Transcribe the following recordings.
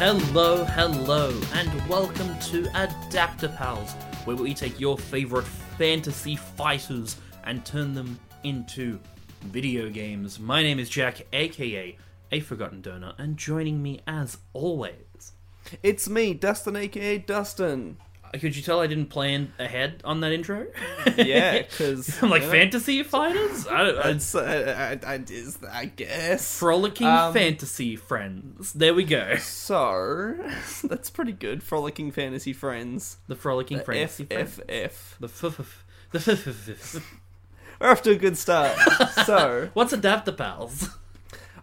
Hello, hello, and welcome to Adaptapals, where we take your favorite fantasy fighters and turn them into video games. My name is Jack, aka A Forgotten Donor, and joining me as always. It's me, Dustin, aka Dustin. Could you tell I didn't plan ahead on that intro? Yeah, because I'm like fantasy fighters. I, don't, I, It's, uh, I, I, is, I guess. frolicking Um, fantasy friends. There we go. So that's pretty good. Frolicking fantasy friends. The frolicking F fantasy friends. F F. The f f the f f f. We're off to a good start. so What's Adaptapals?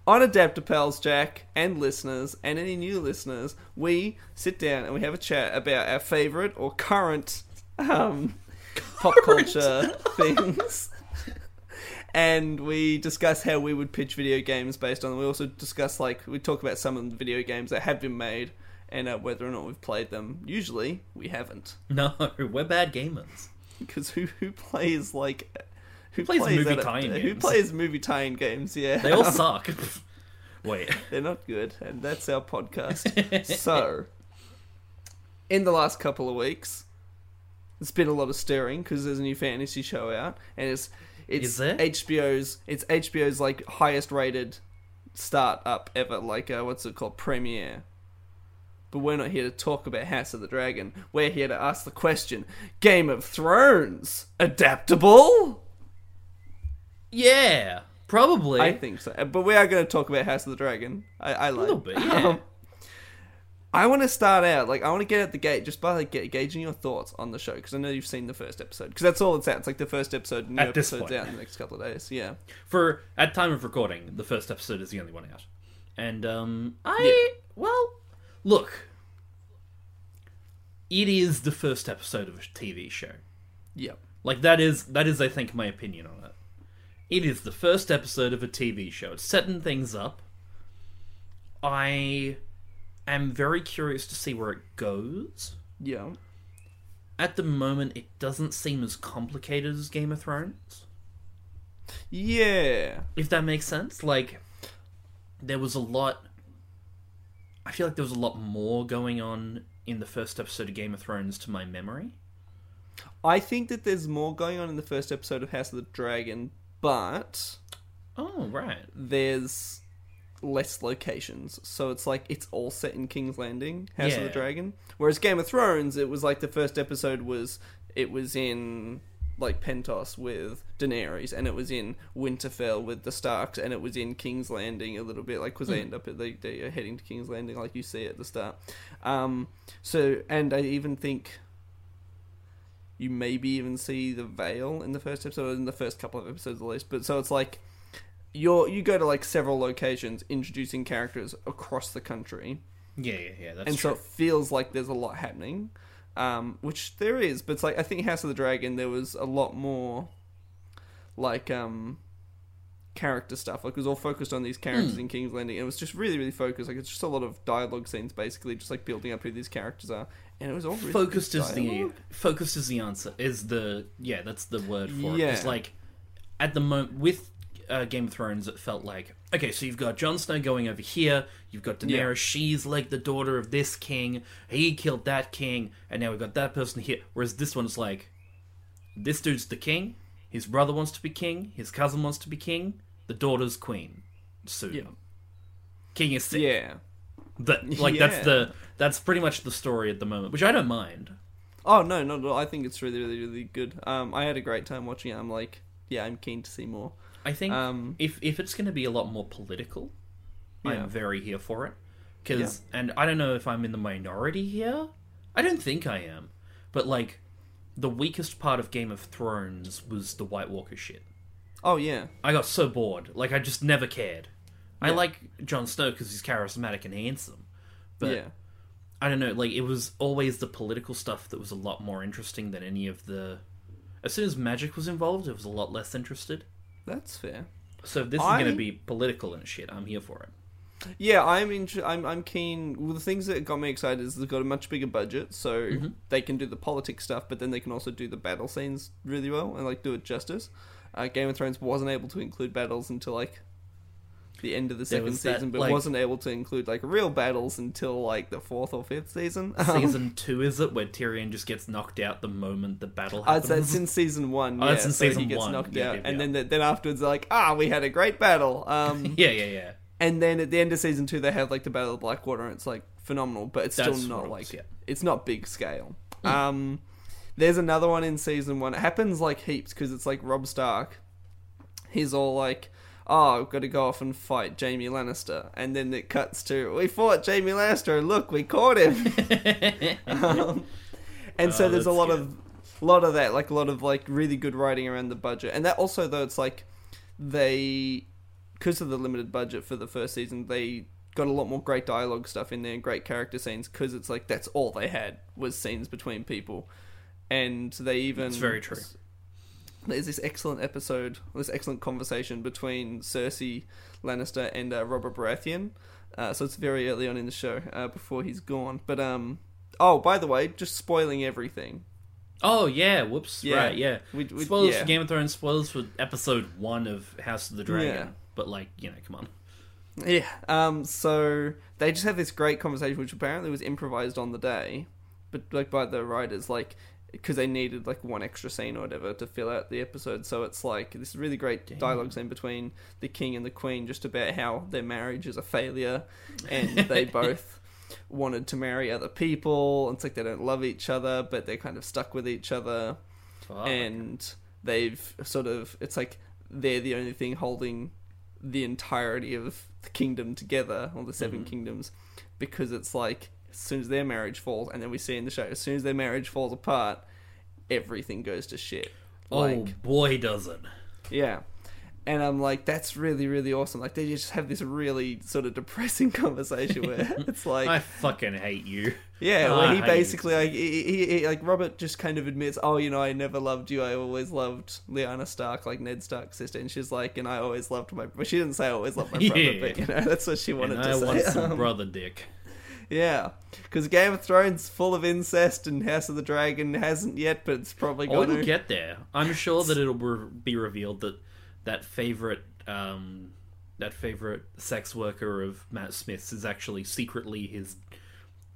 On Adaptapals, Jack and listeners, and any new listeners, we sit down and we have a chat about our favorite or current um, pop culture things. And we discuss how we would pitch video games based on them. We also discuss, like, we talk about some of the video games that have been made and uh, whether or not we've played them. Usually, we haven't. No, we're bad gamers. Because who, who plays, like. Who plays movie tie-in Who games? plays movie tie-in games, yeah. They all suck. Wait. They're not good, and that's our podcast. so, in the last couple of weeks, there's been a lot of stirring because there's a new fantasy show out, and it's it's HBO's it's HBO's like highest rated startup ever, like uh, what's it called, premiere. But we're not here to talk about House of the Dragon. We're here to ask the question: Game of Thrones adaptable? Yeah, probably. I think so. But we are going to talk about House of the Dragon. I, I like. little bit, yeah. Um, I want to start out like I want to get at the gate just by like ga- gauging your thoughts on the show because I know you've seen the first episode because that's all it's out. It's like the first episode. New At this episodes point. out in the next couple of days. Yeah. For at time of recording, the first episode is the only one out, and um, I well, look, it is the first episode of a TV show. Yep. Like that is that is I think my opinion on it. It is the first episode of a TV show. It's setting things up. I am very curious to see where it goes. Yeah. At the moment, it doesn't seem as complicated as Game of Thrones. Yeah. If that makes sense. Like, there was a lot. I feel like there was a lot more going on in the first episode of Game of Thrones to my memory. I think that there's more going on in the first episode of House of the Dragon, but Oh, right. there's less locations. So it's like it's all set in King's Landing, House of the Dragon. Whereas Game of Thrones, it was like the first episode was it was in like Pentos with Daenerys, and it was in Winterfell with the Starks, and it was in King's Landing a little bit, like because they end up at, they they are heading to King's Landing, like you see at the start. Um, so and I even think you maybe even see the Vale in the first episode, in the first couple of episodes at least. But so it's like you're you go to like several locations introducing characters across the country Yeah, yeah, yeah. That's and true. so it feels like there's a lot happening um, which there is but it's like i think house of the dragon there was a lot more like um character stuff like it was all focused on these characters Hmm. in king's landing and it was just really really focused like it's just a lot of dialogue scenes basically just like building up who these characters are and it was all really focused good is the focused is the answer is the yeah that's the word for it. Yeah. it's like at the moment with uh, game of thrones it felt like okay so you've got Jon snow going over here you've got daenerys Yeah. she's like the daughter of this king he killed that king and now we've got that person here. Whereas this one's like this dude's the king his brother wants to be king his cousin wants to be king the daughter's queen. Soon Yeah. king is sick. Yeah that like that's the that's pretty much the story at the moment which i don't mind oh no not at all i think it's really really really good um i had a great time watching it i'm like yeah i'm keen to see more I think Um, if if it's going to be a lot more political, Yeah. I'm very here for it. Because and I don't know if I'm in the minority here. I don't think I am, but like the weakest part of Game of Thrones was the White Walker shit. oh yeah I got so bored. Like I just never cared. I like Jon Snow because he's charismatic and handsome, but yeah I don't know. Like it was always the political stuff that was a lot more interesting than any of the. As soon as magic was involved, it was a lot less interested. that's fair So if this is going to be political and shit, I'm here for it. Yeah, I'm I'm I'm keen. Well, the things that got me excited is they've got a much bigger budget, so Mm-hmm. they can do the politics stuff, but then they can also do the battle scenes really well and like do it justice. Uh, Game of Thrones wasn't able to include battles until like the end of the second that, season, but like- wasn't able to include like real battles until like the fourth or fifth season. Season two is it where Tyrion just gets knocked out the moment the battle Uh, happens? that's in season one. Oh, yeah, that's in so he season gets one. knocked Yeah, out, yeah, and then then afterwards, they're like, ah, we had a great battle. Um, yeah, yeah, yeah. and then at the end of season two, they have like the Battle of Blackwater, and it's like phenomenal, but it's still not rules, like yeah. it's not big scale. Um, there's another one in season one. It happens like heaps because it's like Robb Stark. He's all like, "Oh, I've got to go off and fight Jaime Lannister," and then it cuts to, "We fought Jaime Lannister, and look, we caught him." um, and so Oh, there's a lot good. of lot of that, like a lot of like really good writing around the budget, and that also though it's like they because of the limited budget for the first season, they got a lot more great dialogue stuff in there and great character scenes because it's like that's all they had was scenes between people, and they even It's very true. There's this excellent episode, this excellent conversation between Cersei Lannister and uh, Robert Baratheon. Uh, so it's very early on in the show, uh, before he's gone. But um, oh, by the way, just spoiling everything. Oh yeah, whoops. Yeah. Right, yeah. We- we- spoilers yeah. for Game of Thrones, spoilers for episode one of House of the Dragon. Yeah. But like, you know, come on. Yeah. Um. So they just have this great conversation, which apparently was improvised on the day, but like by the writers, like because they needed like one extra scene or whatever to fill out the episode. So it's like this really great dialogue scene between the king and the queen, just about how their marriage is a failure, and they both wanted to marry other people. It's like they don't love each other, but they're kind of stuck with each other Fuck. and they've sort of it's like they're the only thing holding the entirety of the kingdom together or the 7 Mm-hmm. kingdoms because it's like as soon as their marriage falls and then we see in the show as soon as their marriage falls apart everything goes to shit oh boy, does it. yeah and I'm like, that's really, really awesome. Like, they just have this really sort of depressing conversation where it's like, I fucking hate you. yeah, Oh, where he basically like he, he, he- like Robert just kind of admits, oh, you know, I never loved you. I always loved Lyanna Stark, like Ned Stark's sister, and she's like, and I always loved my. But she didn't say I always loved my brother, Yeah. but you know, that's what she wanted And to I say. want some Um, brother dick. Yeah, because Game of Thrones full of incest, and House of the Dragon hasn't yet, but it's probably Oh, going to. get there. I'm sure that it'll be revealed that that favorite, um, that favorite sex worker of Matt Smith's is actually secretly his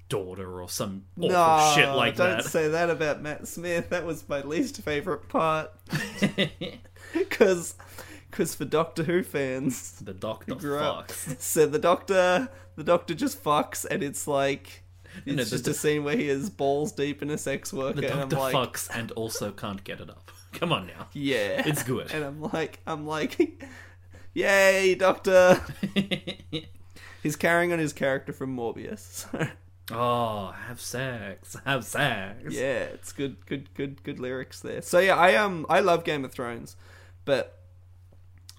daughter or some awful no, shit like don't that. say that about Matt Smith. That was my least favorite part. Because, because for Doctor Who fans, the doctor fucks. So the doctor, the doctor just fucks, and it's like it's just the- a scene where he is balls deep in a sex worker, The and I'm doctor like, fucks and also can't get it up. Come on now. yeah, It's good. And I'm like, I'm like, yay, doctor! He's carrying on his character from Morbius. So, oh, have sex, have sex. yeah, it's good, good, good, good lyrics there. So yeah, I um, I love Game of Thrones, but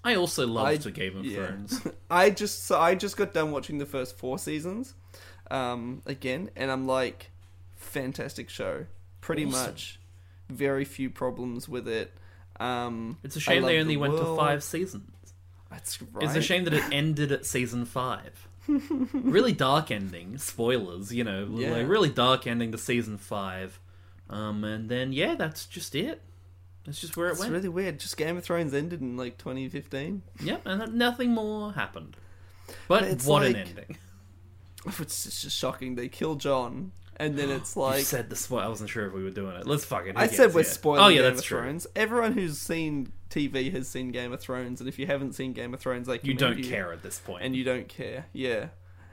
I also loved I- the Game of yeah. Thrones. I just so I just got done watching the first four seasons, um, again, and I'm like, fantastic show. Pretty Awesome. much, very few problems with it. Um, It's a shame they the only went to five seasons. That's right. It's a shame that it ended at season five. really dark ending. Spoilers, you know, Yeah. like really dark ending to season five. Um, and then yeah, that's just it. That's just where it It's went. really weird. Just Game of Thrones ended in like 2015. Yep, and nothing more happened. But But it's what an like- ending! It's just just shocking. They kill Jon, and then it's you like said the spoil. I wasn't sure if we were doing it. Let's fucking. I said we're spoiling Oh yeah, Game that's of true. Thrones. Everyone who's seen TV has seen Game of Thrones, and if you haven't seen Game of Thrones, like You don't care at this point. and you don't care. Yeah,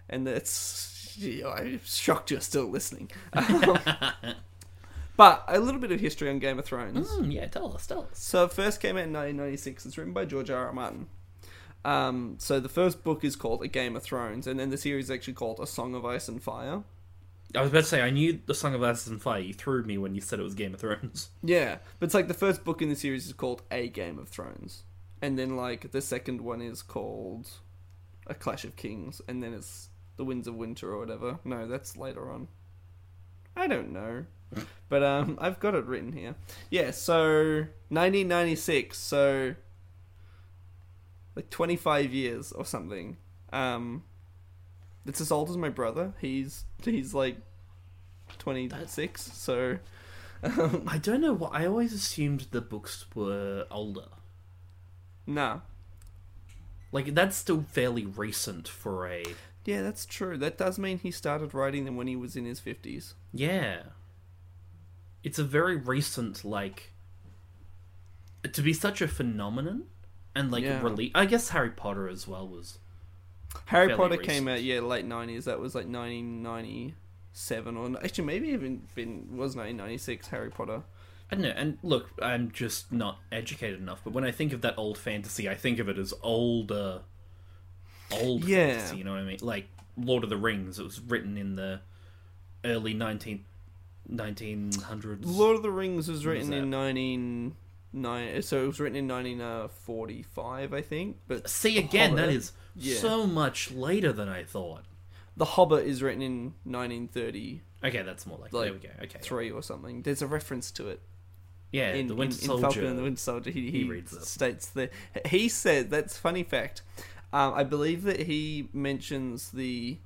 and it's yeah, I'm shocked you're still listening. Um, but a little bit of history on Game of Thrones. Mm, yeah, tell us, tell us. So it first came out in 1996. It's written by George R. R. Martin. Um, so the first book is called A Game of Thrones, and then the series is actually called A Song of Ice and Fire. I was about to say I knew the Song of Ice and Fire. You threw me when you said it was Game of Thrones. Yeah, but it's like the first book in the series is called A Game of Thrones, and then like the second one is called A Clash of Kings, and then it's The Winds of Winter or whatever. No, that's later on. I don't know, but um, I've got it written here. Yeah, so 1996, so like 25 years or something. Um, it's as old as my brother. He's he's like 26, so. Um, I don't know what. I always assumed the books were older. No. Like that's still fairly recent for a Yeah, that's true. That does mean he started writing them when he was in his fifties. yeah. It's a very recent like to be such a phenomenon and like Yeah. release. I guess Harry Potter as well was Harry Potter recent. came out yeah late nineties. That was like nineteen ninety seven or actually maybe even been was nineteen ninety six. Harry Potter. I don't know. And look, I'm just not educated enough. But when I think of that old fantasy, I think of it as older, old Yeah. fantasy. You know what I mean? Like Lord of the Rings. It was written in the early 19, 1900s. Lord of the Rings was written in that? nineteen nine. So it was written in nineteen forty five, I think. But See again, that Hobbit. is Yeah. so much later than I thought. The Hobbit is written in nineteen thirty Okay, that's more like, Like, there we go. Okay, three or something. There's a reference to it. yeah, in, the Winter in, in Soldier. Falcon and the Winter Soldier, he, he, he reads it. states that he said that's funny fact. Um, I believe that he mentions the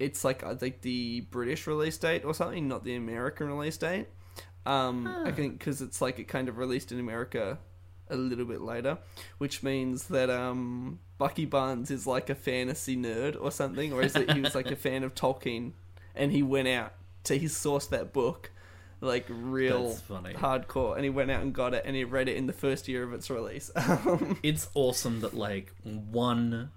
it's like I think the British release date or something, not the American release date. Um, I think because it's like it kind of released in America a little bit later, which means that um, Bucky Barnes is like a fantasy nerd or something, or is it he was like a fan of Tolkien and he went out to he sourced that book like real hardcore and he went out and got it and he read it in the first year of its release. It's awesome that like one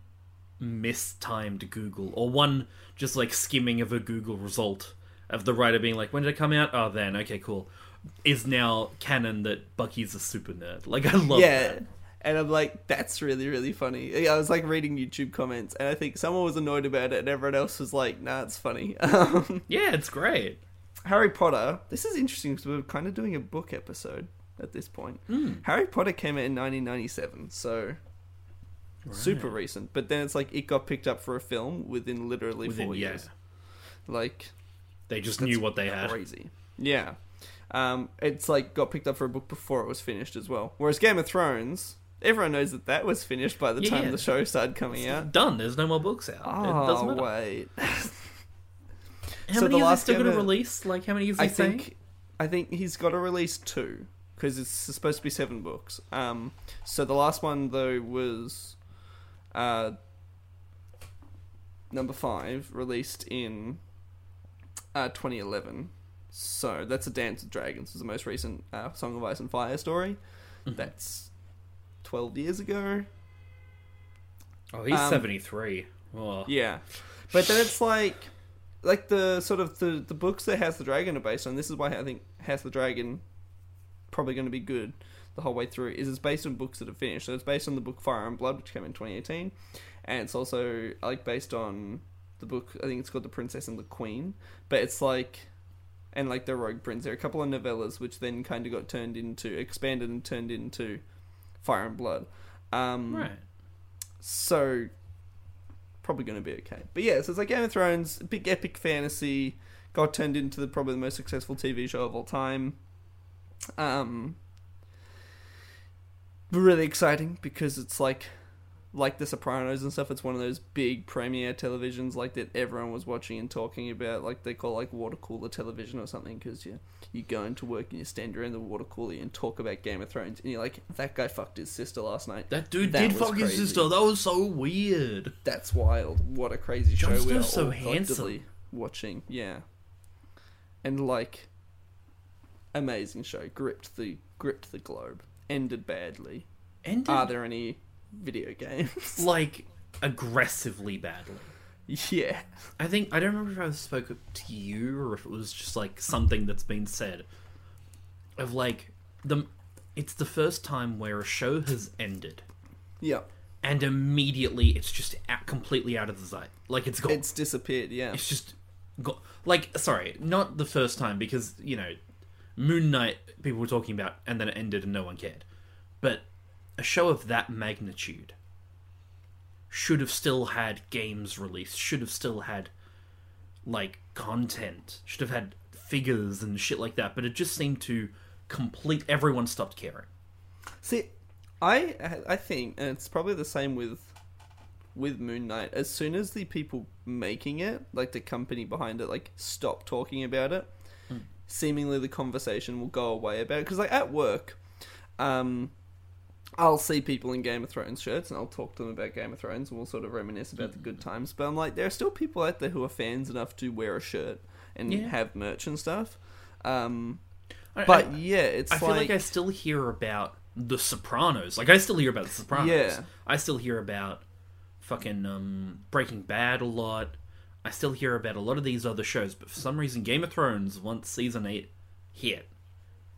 mistimed Google or one just like skimming of a Google result of the writer being like, when did it come out? Oh, then okay, cool. Is now canon that Bucky's a super nerd. Like I love yeah that. and i'm like that's really really funny i was like reading youtube comments and i think someone was annoyed about it and everyone else was like nah it's funny um, Yeah, it's great. harry potter this is interesting because we're kind of doing a book episode at this point Hmm. harry potter came out in 1997 so super recent but then it's like it got picked up for a film within literally Within, four yeah, years like they just knew what they had. crazy. Yeah. Um, it's like got picked up for a book before it was finished as well. Whereas Game of Thrones, everyone knows that that was finished by the Yeah, time yeah. the show started coming out. Done. There's no more books out. Oh wait, How so many is he still going to release? Like how many is he I saying? think I think he's got to release two because it's supposed to be seven books. Um, so the last one though was uh, number five, released in uh, 2011. So that's a Dance with Dragons. Was the most recent uh, Song of Ice and Fire story. Mhm. That's 12 years ago. Oh, he's um, 73. Oh. Yeah, but then it's like, like the sort of the the books that House the Dragon are based on. This is why I think House the Dragon probably going to be good the whole way through. Is it's based on books that have finished. So it's based on the book Fire and Blood, which came in 2018, and it's also like based on the book. I think it's called The Princess and the Queen, but it's like. And like the Rogue Prince, there are a couple of novellas which then kind of got turned into, expanded and turned into Fire and Blood. Um, Right. so probably going to be okay. But yeah, so it's like Game of Thrones, big epic fantasy, got turned into the probably the most successful TV show of all time. Um, really exciting because it's like like The Sopranos and stuff. It's one of those big premiere televisions like that everyone was watching and talking about. Like they call like water cooler television or something because you you go into work and you stand around the water cooler and talk about Game of Thrones and you're like that guy fucked his sister last night. That dude That did fuck his sister. That was so weird. That's wild. What a crazy show we're Snow's so all handsome. watching. Yeah. And like amazing show. Gripped the gripped the globe. Ended badly. Ended Are there any video games? like aggressively badly. yeah. I think I don't remember if I spoke to you or if it was just like something that's been said of like the it's the first time where a show has ended Yeah. and immediately it's just out, completely out of the sight. Like it's gone. It's disappeared, yeah. It's just go like sorry, not the first time because you know Moon Knight people were talking about and then it ended and no one cared. But a show of that magnitude should have still had games released, should have still had like content, should have had figures and shit like that, but it just seemed to complete everyone stopped caring. See, I I think, and it's probably the same with with Moon Knight. As soon as the people making it, like the company behind it, like stop talking about it, seemingly the conversation will go away about it. Because like at work, um, I'll see people in Game of Thrones shirts and I'll talk to them about Game of Thrones and we'll sort of reminisce about the good times. But I'm like, there are still people out there who are fans enough to wear a shirt and Yeah. have merch and stuff. Um, I- but I- yeah, it's I like, feel like I still hear about The Sopranos. Like I still hear about The Sopranos. Yeah. I still hear about fucking um, Breaking Bad a lot. I still hear about a lot of these other shows, but for some reason, Game of Thrones once season eight hit,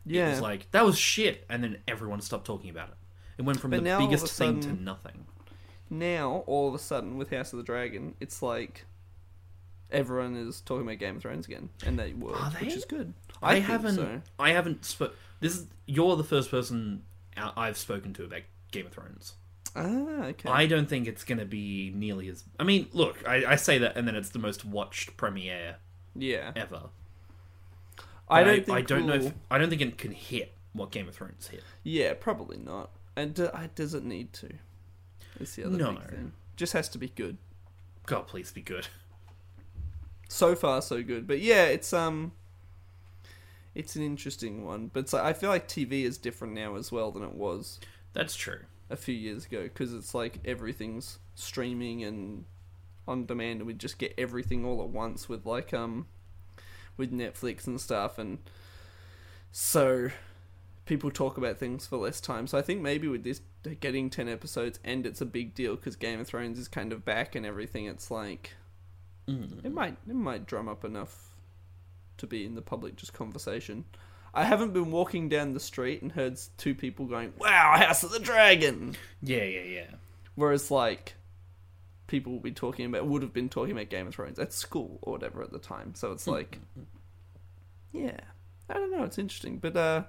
yeah. it was like that was shit, and then everyone stopped talking about it. It went from But the biggest thing to nothing. now all of a sudden with House of the Dragon, it's like everyone is talking about Game of Thrones again, and they were, which is good. I, think haven't. so. I haven't. Sp- this is you're the first person I've spoken to about Game of Thrones. Ah, okay. I don't think it's going to be nearly as. I mean, look, I, I say that, and then it's the most watched premiere yeah, ever. I But don't think I don't know. we'll- If, I don't think it can hit what Game of Thrones hit. Yeah, probably not. And do, I, does it need to? It's the other No. big thing. Just has to be good. God, please be good. So far, so good. But yeah, it's um, it's an interesting one. But it's I feel like TV is different now as well than it was That's true. A few years ago because it's like everything's streaming and on demand, and we just get everything all at once with like um, with Netflix and stuff, and so people talk about things for less time. So I think maybe with this getting ten episodes and it's a big deal because Game of Thrones is kind of back and everything. It's like Mm. it might it might drum up enough to be in the public just conversation. I haven't been walking down the street and heard two people going, "Wow, House of the Dragon." Yeah, yeah, yeah. Whereas like people will be talking about would have been talking about Game of Thrones at school or whatever at the time. So it's like yeah. I don't know, it's interesting. But uh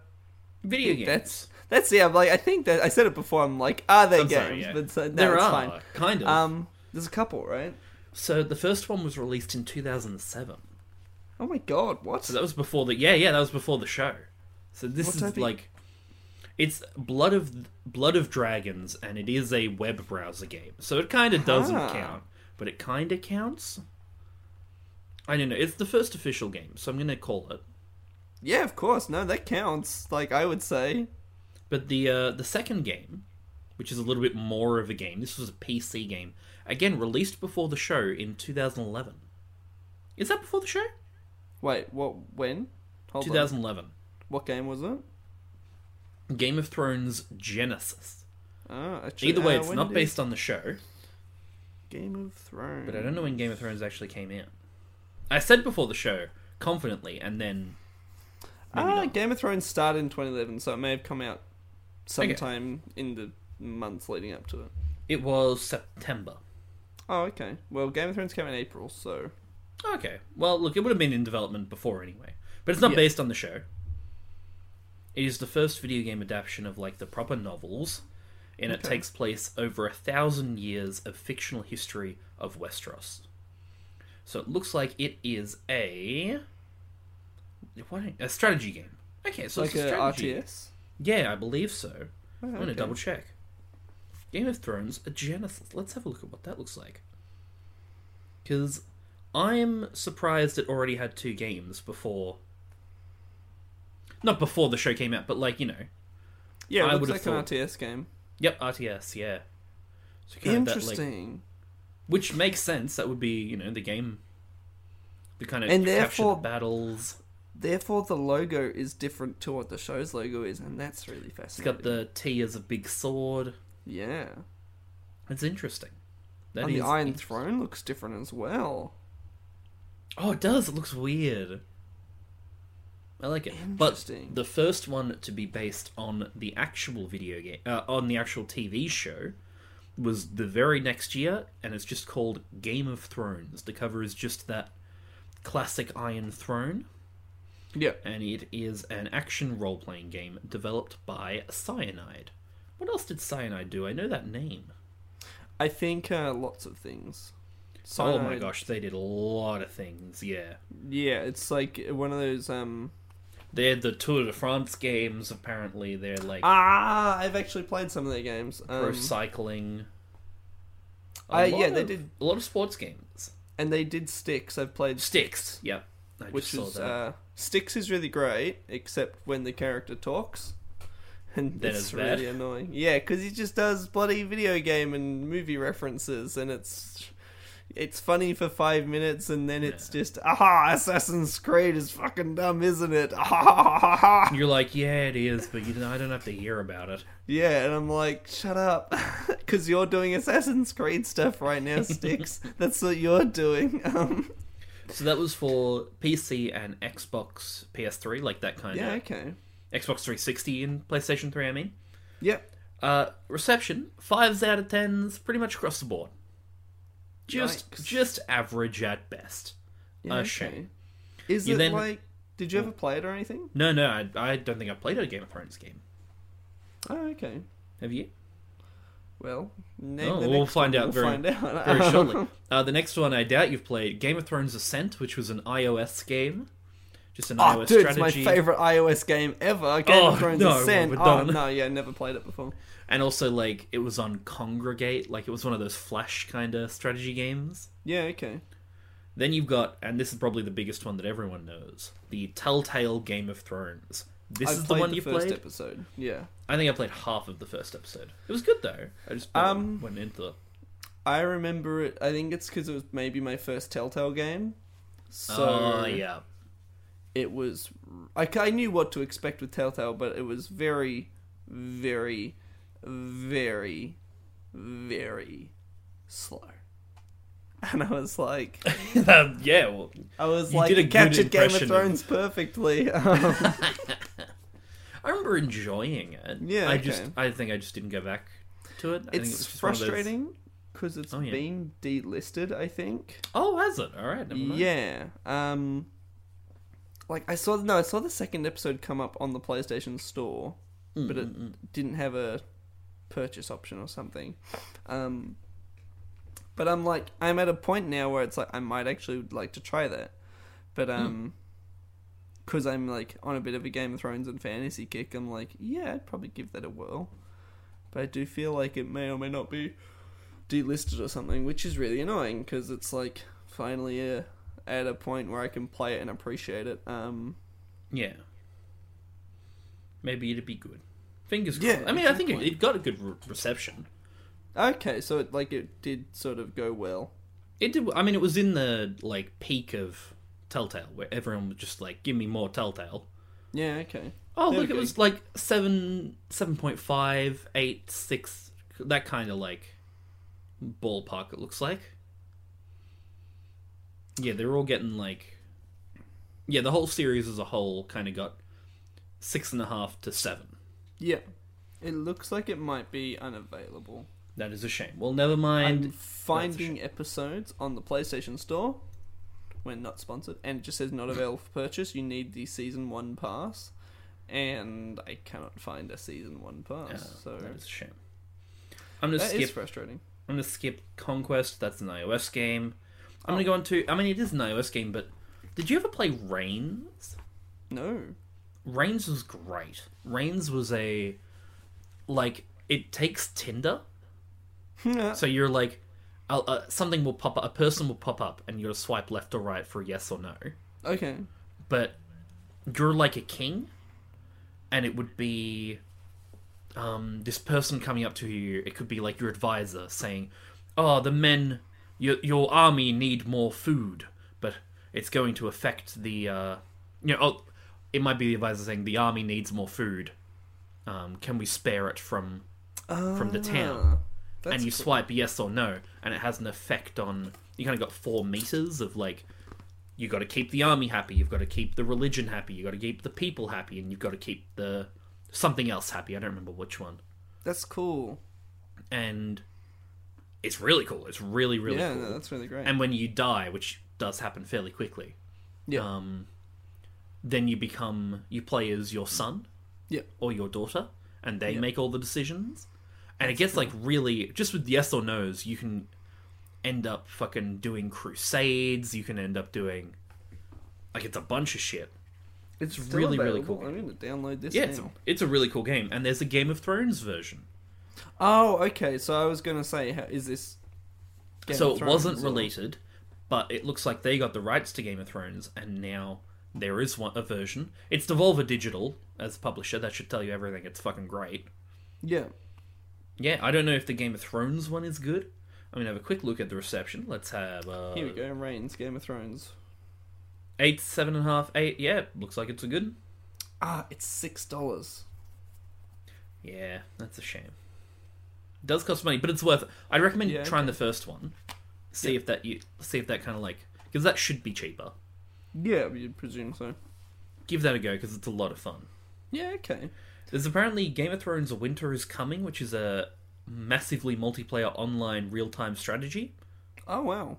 Video games. that's that's yeah, like I think that I said it before, I'm like, are there I'm games? sorry, yeah. But so, no, there are fine. kind of. Um there's a couple, right? so the first one was released in 2007. Oh my god, what? So that was before the yeah yeah that was before the show. So this What is like it's Blood of Blood of Dragons and it is a web browser game. So it kind of doesn't Ah. count, but it kind of counts. I don't know. It's the first official game, so I'm going to call it. Yeah, of course. No, that counts. Like I would say. But the uh, the second game, which is a little bit more of a game, this was a PC game. Again, released before the show in 2011. Is that before the show? Wait, what? When? Hold on. 2011. What game was it? Game of Thrones Genesis. Oh, actually, Either way, uh, it's when not did based on the show. Game of Thrones. But I don't know when Game of Thrones actually came out. I said before the show confidently, and then maybe Ah, not. Game of Thrones started in 2011, so it may have come out sometime in the months leading up to it. it was September. Oh, okay. Well, Game of Thrones came in April, so Okay, well, look, it would have been in development before anyway, but it's not Yeah. based on the show. It is the first video game adaptation of like the proper novels, and it takes place over a thousand years of fictional history of Westeros. So it looks like it is a what a strategy game. Okay, so like it's a a strategy. RTS. Yeah, I believe so. Oh, I'm gonna okay. double check. Game of Thrones, a Genesis. Let's have a look at what that looks like. Because I'm surprised it already had two games before. Not before the show came out, but like you know. Yeah, it I looks would've like thought- an RTS game. Yep, RTS. Yeah. So kind of that, like- Interesting. which makes sense. That would be you know the game. The kind of And therefore- battles. Therefore, the logo is different to what the show's logo is, and that's really It's fascinating. got the T as a big sword. yeah. It's interesting. That and the Iron. Throne looks different as well. Oh, it does. It looks weird. I like it. But the first one to be based on the actual video game, uh, on the actual TV show, was the very next year, and it's just called Game of Thrones. The cover is just that classic Iron Throne, Yeah. and it is an action role playing game developed by Cyanide. What else did Cyanide do? I know that name. I think uh, lots of things. Oh my gosh, they did a lot of things, yeah. Yeah, it's like one of those. um They're the Tour de France games, apparently. They're like Ah, I've actually played some of their games. pro Um, cycling. A Uh, yeah, they of- did- a lot of sports games. and they did Styx. I've played Styx, yep. I which just saw is that. uh, Styx is really great, except when the character talks. and Then it's it's bad. really annoying. Yeah, because he just does bloody video game and movie references, and it's it's funny for five minutes, and then it's just aha, Assassin's Creed is fucking dumb, isn't it? Ah. You're like, yeah, it is, but you know, I don't have to hear about it. Yeah, and I'm like, shut up, because you're doing Assassin's Creed stuff right now, Styx. That's what you're doing. Um, So that was for PC and Xbox PS3, like that kind of yeah, of okay. Xbox 360 and PlayStation 3. I mean, Yep. uh, reception fives out of tens, pretty much across the board. Just, Yikes. just average at best. Yeah, A okay. shame. Is You it then- like? Did you ever play it or anything? No, no, I, I don't think I played a Game of Thrones game. Oh, okay. Have you? Well, name Oh, we'll find out we'll very- find out. Very shortly. Uh, the next one I doubt you've played Game of Thrones Ascent, which was an iOS game. Just an Oh, iOS dude, it's strategy. my favorite iOS game ever. Game Oh, of Thrones no, Ascent. we're Oh no, yeah, never played it before. And also, like, it was on Kongregate. Like, it was one of those Flash kind of strategy games. Yeah, okay. Then you've got, and this is probably the biggest one that everyone knows, the Telltale Game of Thrones. This I've is the one the you first played. episode. Yeah, I think I played half of the first episode. It was good though. I just Um, went into it. I remember it. I think it's because it was maybe my first Telltale game. So Oh yeah, it was. I, I knew what to expect with Telltale, but it was very, very, very, very slow. And I was like, yeah. Well, I was like, did a you captured Game of impression of- Thrones perfectly. Um, I remember enjoying it. Yeah, I just. I think I just didn't go back to it. I it it's those- frustrating because it's Oh, yeah. been delisted. I think. Oh, has it? All right. Never mind. Yeah. Um. Like I saw no, I saw the second episode come up on the PlayStation Store, Mm, but it didn't have a purchase option or something. Um. But I'm like, I'm at a point now where it's like I might actually like to try that, but Hmm. um, because I'm like on a bit of a Game of Thrones and fantasy kick, I'm like, yeah, I'd probably give that a whirl. But I do feel like it may or may not be delisted or something, which is really annoying because it's like finally uh, at a point where I can play it and appreciate it. Um, Yeah. Maybe it'd be good. Fingers Yeah. I mean, I think it, it got a good re- reception. okay, so it, like it did sort of go well. It did. I mean, it was in the like peak of Telltale, where everyone was just like, "Give me more Telltale." Yeah, okay. Oh, There look, it was like seven, seven point five, eight, six, that kind of like ballpark. It looks like. Yeah, they're all getting like. Yeah, the whole series as a whole kind of got six and a half to seven. Yeah, it looks like it might be unavailable. That is a shame. Well, never mind. I'm finding episodes on the PlayStation Store when not sponsored, and it just says not available for purchase. You need the season one pass, and I cannot find a season one pass. Yeah, so that is a shame. I'm gonna that skip. is frustrating. I'm gonna skip Conquest. That's an iOS game. I'm gonna oh. go on to. I mean, it is an iOS game, but did you ever play Reigns? No. Reigns was great. Reigns was a like it takes Tinder. So you're like, uh, uh, something will pop up, a person will pop up, and you gotta swipe left or right for yes or no. okay. But you're like a king, and it would be um, this person coming up to you. It could be like your advisor saying, "Oh, the men, your your army need more food, but it's going to affect the, uh, you know, oh, it might be the advisor saying the army needs more food. Um, can we spare it from from the town?" Ah, and you cool. swipe yes or no, and it has an effect on. You kind of got four meters of like, you got to keep the army happy, you've got to keep the religion happy, you got to keep the people happy, and you've got to keep the something else happy. I don't remember which one. That's cool. And it's really cool. It's really really yeah, cool. no, that's really great. And when you die, which does happen fairly quickly, yeah. um, then you become you play as your son yeah. or your daughter, and they Yeah. make all the decisions. And it gets like really just with yes or no's, you can end up fucking doing crusades. You can end up doing like it's a bunch of shit. It's still really, really cool. I'm going to download this Yeah, it's a, it's a really cool game, and there's a Game of Thrones version. Oh, okay. So I was going to say, how, is this? Game so it wasn't or- related, but it looks like they got the rights to Game of Thrones, and now there is one a version. It's Devolver Digital as publisher. That should tell you everything. It's fucking great. Yeah. Yeah, I don't know if the Game of Thrones one is good. I'm gonna have a quick look at the reception. Let's have uh, Here we go. Reigns, Game of Thrones. eight, seven and a half, eight. Yeah, looks like it's a good. Ah, it's six dollars. Yeah, that's a shame. It does cost money, but it's worth it. I'd recommend Yeah, trying the first one. See if that you see if that kind of like because that should be cheaper. Yeah, you'd presume so. Give that a go because it's a lot of fun. Yeah, okay. There's apparently Game of Thrones Winter is Coming, which is a massively multiplayer online real time strategy. Oh wow.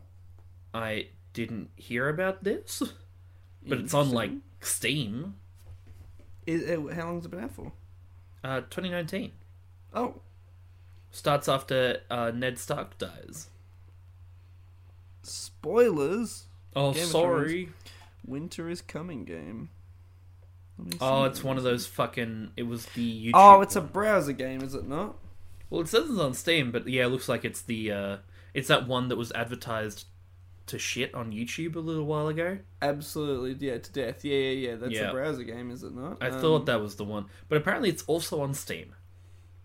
I didn't hear about this, but it's on like Steam. Is, it, how long's it been out for? Uh, 2019 Oh, starts after uh, Ned Stark dies. spoilers. Oh, Game sorry. Winter is coming game. Oh, it's one of those fucking. It was the YouTube. Oh, it's a browser game, is it not? Well, it says it's on Steam, but yeah, it looks like it's the. uh It's that one that was advertised to shit on YouTube a little while ago. Absolutely, yeah, to death. Yeah, yeah, yeah. That's Yeah. a browser game, is it not? I Um, thought that was the one, but apparently it's also on Steam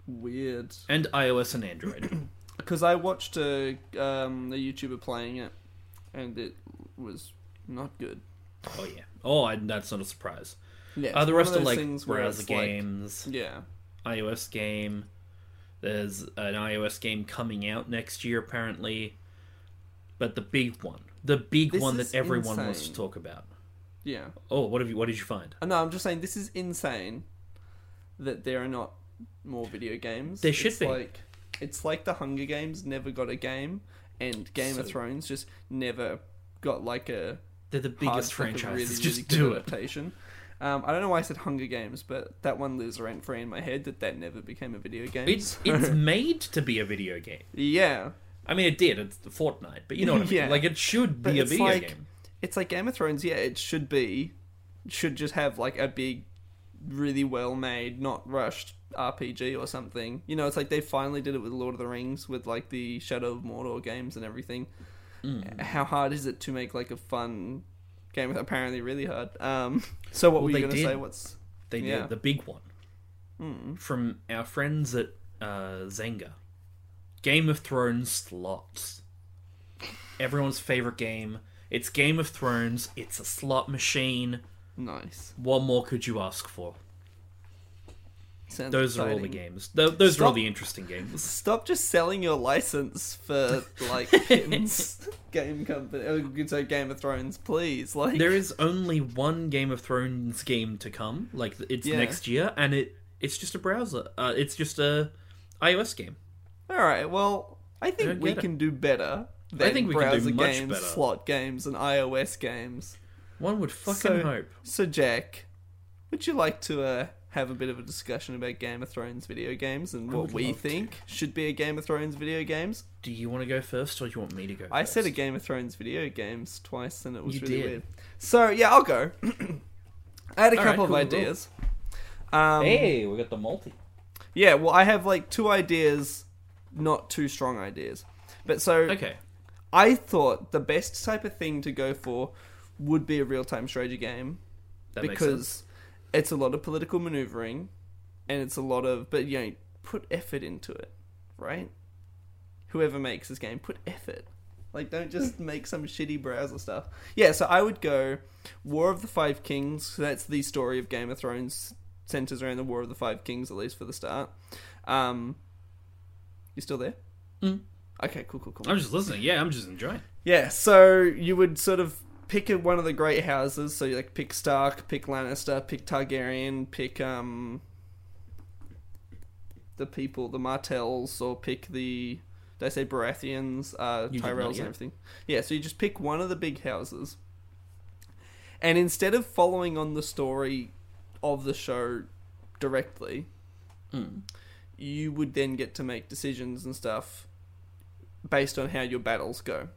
weird and iOS and Android. because I watched a um a YouTuber playing it, and it was not good. Oh yeah. Oh, I, that's not a surprise. Yeah, Uh, the rest of like browser it's like- games, yeah, iOS game. There's an iOS game coming out next year, apparently. But the big one, the big This one that everyone wants to talk about. yeah. Oh, what have you? What did you find? Uh, No, I'm just saying this is insane that there are not more video games. There should it's be. Like, it's like the Hunger Games never got a game, and Game of Thrones just never got like a They're the biggest franchises. really, Just really do it. adaptation. Um, I don't know why I said Hunger Games, but that one lives rent free in my head that that never became a video game. It's it's made to be a video game. yeah, I mean, it did. It's Fortnite, but you know what I mean. Yeah. Like it should But be a video like- game. it's like Game of Thrones. Yeah, it should be, should just have like a big, really well made, not rushed RPG or something. You know, it's like they finally did it with Lord of the Rings, with like the Shadow of Mordor games and everything. Mm. How hard is it to make like a fun game? Apparently, really hard. Um, so what Well, were you they gonna did. say? What's They did the big one mm, from our friends at uh, Zynga. Game of Thrones slots. Everyone's favorite game. It's Game of Thrones. It's a slot machine. nice? What more could you ask for? Sounds Those are all the games. Th- those are all the interesting games. Stop just selling your license for like pins game company. Oh, you say Game of Thrones, please. Like There is only one Game of Thrones game to come. Like it's Yeah. next year, and it it's just a browser. Uh, it's just a iOS game. All right. Well, I think don't we get it. can do better than think we can do browser much games, better. slot games, and iOS games. One would fucking So- hope. So, Jack, would you like to uh, have a bit of a discussion about Game of Thrones video games and what we love to. think should be a Game of Thrones video games? Do you want to go first, or do you want me to go? I first? said a Game of Thrones video games twice, and it was You really did. weird. So yeah, I'll go. I had a All right, couple cool, of cool. ideas. Um, Hey, we got the multi. Yeah, well, I have like two ideas, not two strong ideas. But so Okay. I thought the best type of thing to go for would be a real time strategy game That makes sense. because it's a lot of political maneuvering and it's a lot of, but you know, put effort into it, right? Whoever makes this game, put effort. Like, don't just make some shitty browser stuff. Yeah, so I would go War of the Five Kings. So that's the story of Game of Thrones. Centers around the War of the Five Kings, at least for the start. Um, you still there? Mm. Okay, cool, cool, cool. I'm just listening. Yeah, I'm just enjoying. Yeah, so you would sort of pick a, one of the great houses. So you like pick Stark, pick Lannister, pick Targaryen, pick um the people, the Martells, or pick the did I say Baratheons, uh, You Tyrells, and everything. Yeah, so you just pick one of the big houses, and instead of following on the story of the show directly, Mm. you would then get to make decisions and stuff based on how your battles go.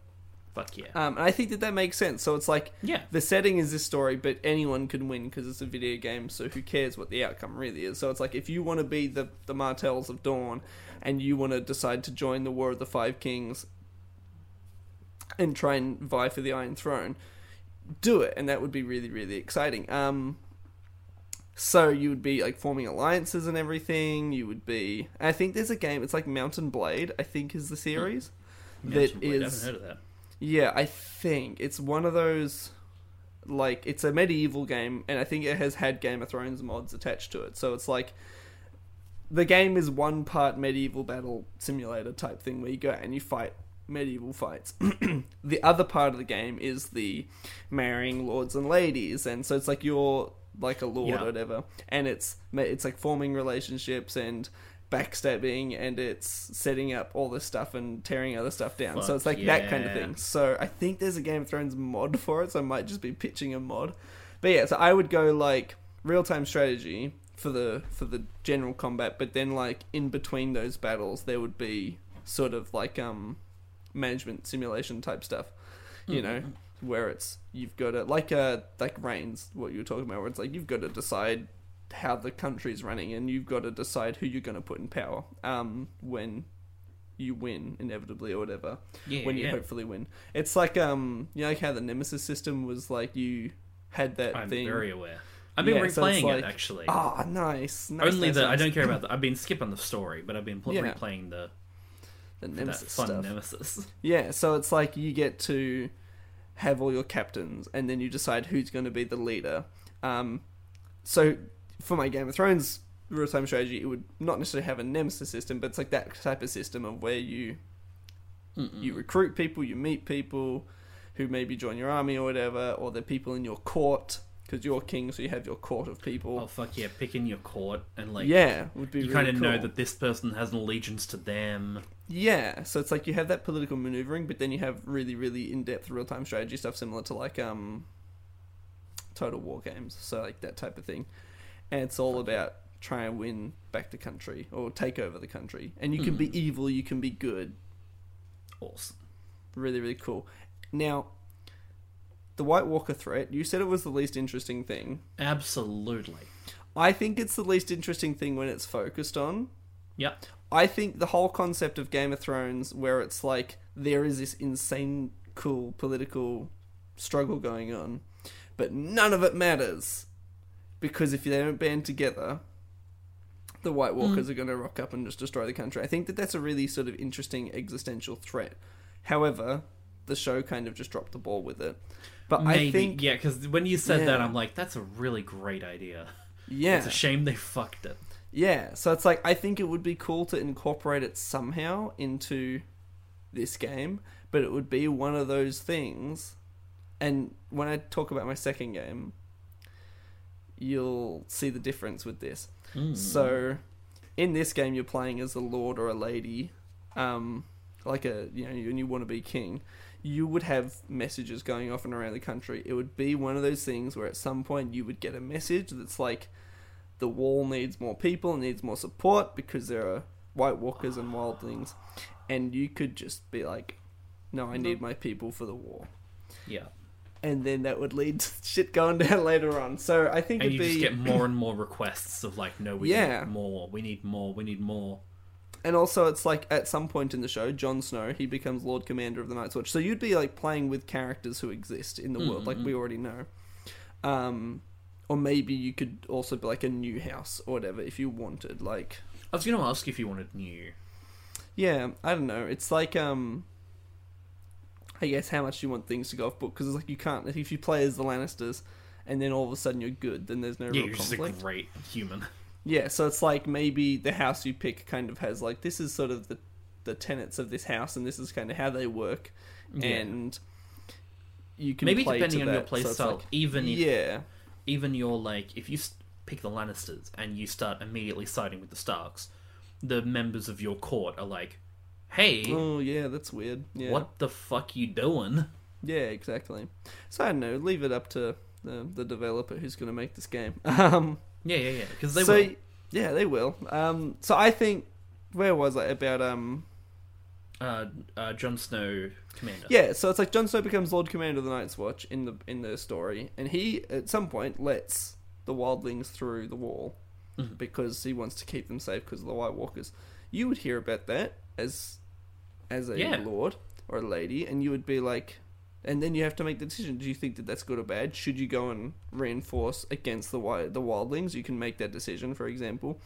Fuck yeah. Um, and I think that that makes sense. So it's like Yeah. the setting is this story, but anyone can win because it's a video game. So who cares what the outcome really is? So it's like if you want to be the the Martells of Dorne, and you want to decide to join the War of the Five Kings, and try and vie for the Iron Throne, do it, and that would be really really exciting. Um, so you would be like forming alliances and everything. You would be. I think there's a game. It's like Mount & Blade. I think is the series. Mountain that Blade, I haven't heard of that. Yeah, I think it's one of those. Like it's a medieval game, and I think it has had Game of Thrones mods attached to it. So it's like the game is one part medieval battle simulator type thing where you go and you fight medieval fights. the other part of the game is the marrying lords and ladies, and so it's like you're like a lord Yeah. or whatever, and it's it's like forming relationships and backstabbing and it's setting up all this stuff and tearing other stuff down. so it's like that kind of thing. So I think there's a Game of Thrones mod for it, so I might just be pitching a mod. But yeah, so I would go like real time strategy for the for the general combat, but then like in between those battles there would be sort of like um management simulation type stuff. You know, where it's you've got to like uh like Reigns, what you were talking about, where it's like you've got to decide how the country's running and you've got to decide who you're going to put in power um when you win inevitably or whatever Yeah, when you yeah. hopefully win it's like um you know like how the nemesis system was like you had that I'm thing very aware. I've been Yeah, so replaying like- it actually. ah nice, nice Only nice, the I don't care about the. I've been skipping the story, but I've been pl- replaying the the that nemesis fun stuff nemesis. Yeah, so it's like you get to have all your captains, and then you decide who's going to be the leader. Um, so for my Game of Thrones real time strategy, it would not necessarily have a nemesis system, but it's like that type of system of where you you recruit people, you meet people who maybe join your army or whatever, or they're people in your court because you're king, so you have your court of people. Oh fuck yeah! Picking your court and like yeah, would be you really kind of know that this person has an allegiance to them. Yeah, so it's like you have that political maneuvering, but then you have really, really in-depth real-time strategy stuff similar to like um, Total War games, so like that type of thing, and it's all about try and win back the country or take over the country, and you can be mm. evil, you can be good, Awesome. really, really cool. Now, the White Walker threat, you said it was the least interesting thing. Absolutely. I think it's the least interesting thing when it's focused on. Yep. I think the whole concept of Game of Thrones, where it's like there is this insane, cool political struggle going on, but none of it matters because if they don't band together, the White mm. Walkers are going to rock up and just destroy the country. I think that that's a really sort of interesting existential threat. However, the show kind of just dropped the ball with it. But Maybe I think, yeah, because when you said that, I'm like, that's a really great idea. yeah, It's a shame they fucked it. Yeah, so it's like I think it would be cool to incorporate it somehow into this game, but it would be one of those things. And when I talk about my second game, you'll see the difference with this. So, in this game, you're playing as a lord or a lady, um, like a you know, and you want to be king. You would have messages going off and around the country. It would be one of those things where at some point you would get a message that's like, the wall needs more people, needs more support because there are White Walkers and wildlings, and you could just be like, "No, I need my people for the war," Yeah. And then that would lead to shit going down later on. So I think And it'd you be, just get more and more requests of like, no, we Yeah. need more, we need more, we need more. and also it's like at some point in the show, Jon Snow he becomes Lord Commander of the Night's Watch. So you'd be like playing with characters who exist in the world, like we already know. Um, or maybe you could also be like a new house or whatever if you wanted, like. I was going to ask if you wanted new. Yeah, I don't know. It's like um, I guess how much you want things to go off book because it's like you can't if you play as the Lannisters, and then all of a sudden you're good, then there's no Yeah, real you're just a conflict. great human. Yeah, so it's like maybe the house you pick kind of has like this is sort of the the tenets of this house, and this is kind of how they work, Yeah. and you can Maybe depending on your that. So playstyle, like- even if yeah, even your like if you pick the Lannisters and you start immediately siding with the Starks, the members of your court are like, "Hey, oh yeah, that's weird. Yeah, what the fuck you doing?" Yeah, exactly. So I don't know. Leave it up to the the developer who's going to make this game. Um. Yeah, yeah, yeah. Because they so will. yeah, they will. Um, so I think where was I about um. Uh, uh, Jon Snow, commander. Yeah, so it's like Jon Snow becomes Lord Commander of the Night's Watch in the in the story, and he at some point lets the wildlings through the wall Mhm. because he wants to keep them safe because of the White Walkers. You would hear about that as as a Yeah. lord or a lady, and you would be like, And then you have to make the decision: Do you think that that's good or bad? Should you go and reinforce against the wi- the wildlings? You can make that decision, for example.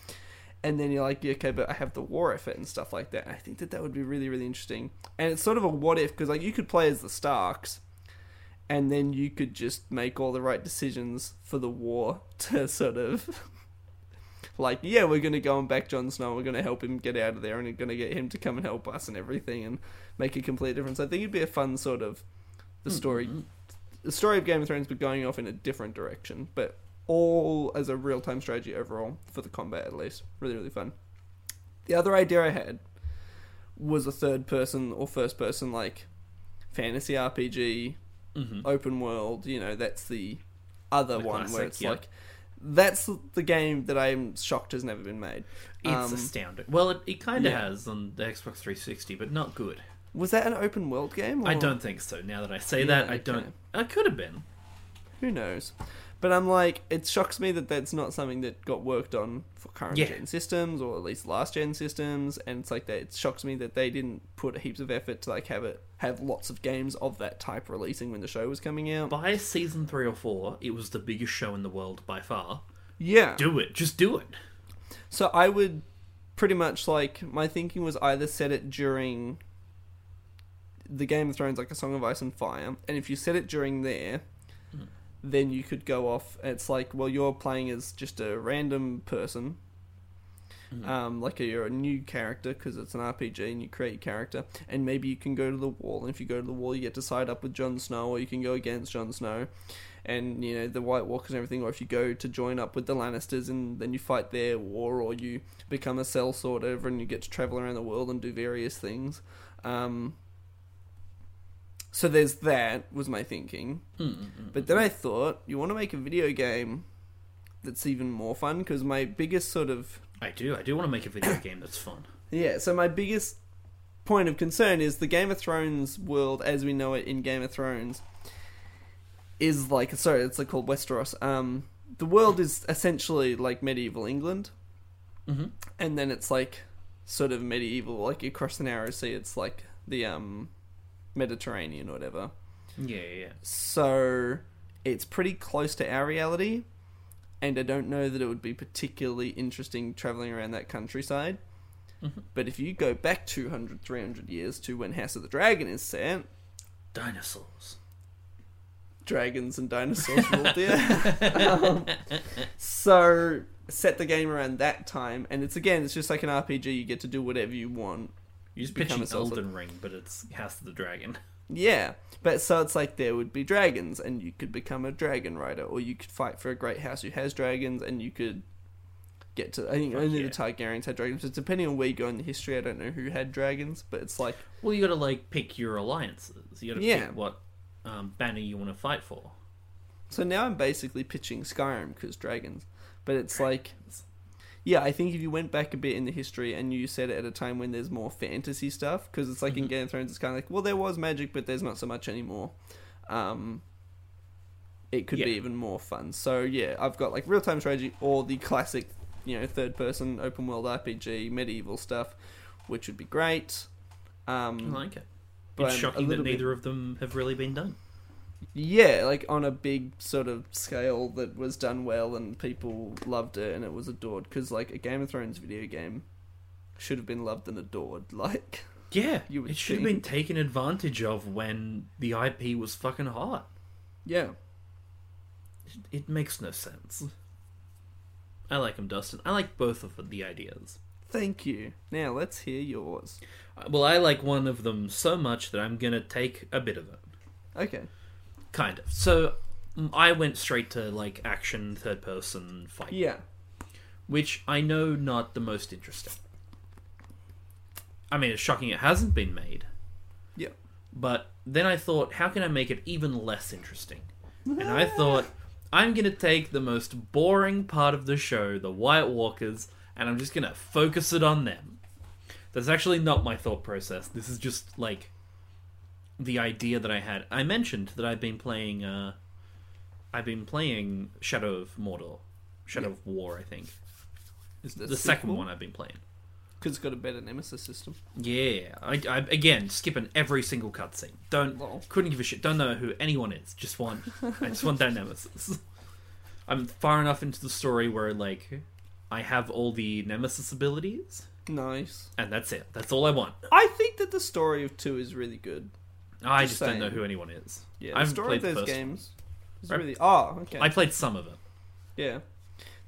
And then you're like, yeah, okay, but I have the war effort and stuff like that. I think that that would be really, really interesting. And it's sort of a what if because like you could play as the Starks, and then you could just make all the right decisions for the war to sort of like yeah we're going to go and back Jon Snow we're going to help him get out of there and we're going to get him to come and help us and everything and make a complete difference I think it'd be a fun sort of the story Mm-hmm. the story of Game of Thrones but going off in a different direction but all as a real-time strategy overall for the combat at least really really fun the other idea I had was a third person or first person like fantasy RPG Mhm. open world. You know, that's the other The one where it's yeah. like that's the game that I'm shocked has never been made. It's Um, astounding. Well, it, it kind of yeah. has on the Xbox 360, but not good. Was that an open world game? I don't think so. Now that I say Yeah, that, I okay. don't. It could have been. Who knows? But I'm like, it shocks me that that's not something that got worked on for current Yeah. gen systems or at least last gen systems. And it's like that. It shocks me that they didn't put heaps of effort to like have it have lots of games of that type releasing when the show was coming out. By season three or four, it was the biggest show in the world by far. Yeah. Do it. Just do it. So I would pretty much like my thinking was either set it during the Game of Thrones, like a Song of Ice and Fire, and if you set it during there, then you could go off. It's like, well, you're playing as just a random person, um, like a, you're a new character because it's an RPG and you create your character, and maybe you can go to the wall, and if you go to the wall, you get to side up with Jon Snow, or you can go against Jon Snow. And you know the White Walkers and everything, or if you go to join up with the Lannisters and then you fight their war, or you become a cell sellsword over and you get to travel around the world and do various things. Um, so there's that was my thinking. But then I thought, you want to make a video game that's even more fun because my biggest sort of I do. I do want to make a video game that's fun. yeah. So my biggest point of concern is the Game of Thrones world as we know it in Game of Thrones is like sorry, it's like called Westeros. Um, the world is essentially like medieval England, hmm and then it's like sort of medieval, like across the narrow sea. It's like the um Mediterranean or whatever. Yeah, yeah, yeah. So it's pretty close to our reality, and I don't know that it would be particularly interesting traveling around that countryside. Mhm. But if you go back 200, 300 years to when House of the Dragon is set, Dinosaurs. dragons and dinosaurs ruled there. um, so set the game around that time, and it's again, it's just like an RPG. You get to do whatever you want. You just Become pitching. Elden Ring, but it's House of the Dragon. Yeah, but so it's like there would be dragons, and you could become a dragon rider, or you could fight for a great house who has dragons, and you could get to. I think Fuck only yeah. the Targaryens had dragons. But depending on where you go in the history, I don't know who had dragons, but it's like Well, you got to like pick your alliances. You got to Yeah. pick what um, banner you want to fight for. so now I'm basically pitching Skyrim because dragons, but it's like. Yeah, I think if you went back a bit in the history and you said it at a time when there's more fantasy stuff, because it's like in Mhm. Game of Thrones, it's kind of like, well, there was magic, but there's not so much anymore. Um, it could be even more fun. So yeah, I've got like real time strategy or the classic, you know, third person open world RPG medieval stuff, which would be great. I Um, like it. It's shocking that little bit- neither of them have really been done. Yeah, like on a big sort of scale that was done well and people loved it and it was adored because like a Game of Thrones video game should have been loved and adored. Like Yeah, You would it should have been taken advantage of when the IP was fucking hot. yeah, It, it makes no sense. I like him, Dustin. I like both of the ideas. thank you. Now let's hear yours. Uh, Well, I like one of them so much that I'm gonna take a bit of it. Okay. Kind of. So I went straight to like action third person fight, Yeah. which I know not the most interesting. I mean, it's shocking it hasn't been made. Yeah. But then I thought, how can I make it even less interesting? And I thought, I'm going to take the most boring part of the show, the White Walkers, and I'm just going to focus it on them. That's actually not my thought process. This is just like the idea that I had. I mentioned that I've been playing. Uh, I've been playing Shadow of Mordor, Shadow of War. I think is The the, second one I've been playing. because it's got a better nemesis system. Yeah, I, I again skipping every single cutscene. Don't Lol. couldn't give a shit. Don't know who anyone is. Just want I just want that nemesis. I'm far enough into the story where like I have all the nemesis abilities, Nice. and that's it. That's all I want. I think that the story of two is really good. I Just just, don't know who anyone is. Yeah, I the haven't story played of the those first games is Right. really. Oh, okay. I played some of it. Yeah,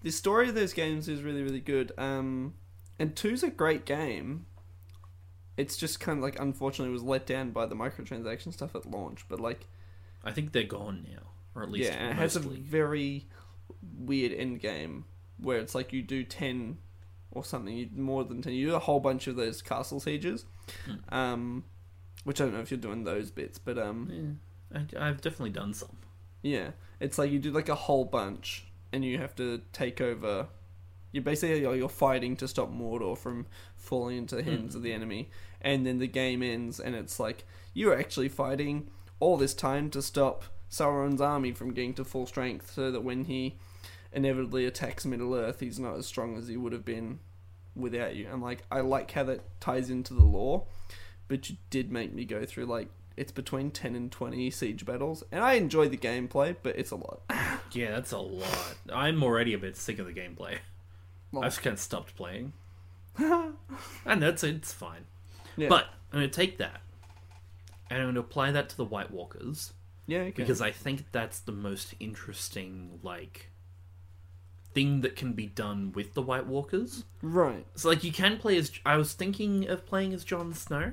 the story of those games is really really good. Um, and two's a great game. It's just kind of like unfortunately was let down by the microtransaction stuff at launch, but like I think they're gone now, or at least yeah, and it has a mostly. very weird end game where it's like you do ten or something, you more than ten. You do a whole bunch of those castle sieges, Hmm. um, which I don't know if you're doing those bits, but um, Yeah, I, I've definitely done some. Yeah, it's like you do like a whole bunch, and you have to take over. You basically you're, you're fighting to stop Mordor from falling into the hands of the enemy, and then the game ends, and it's like you're actually fighting all this time to stop Sauron's army from getting to full strength, so that when he inevitably attacks Middle Earth, he's not as strong as he would have been without you. And like I like how that ties into the lore, but you did make me go through like it's between 10 and 20 siege battles and i enjoy the gameplay but it's a lot Yeah, that's a lot. I'm already a bit sick of the gameplay. Well- I've kind of stopped playing, and that's it's fine. yeah But I'm going to take that and I'm going to apply that to the White Walkers yeah okay. because I think that's the most interesting like thing that can be done with the White Walkers. right So like you can play as I was thinking of playing as Jon Snow,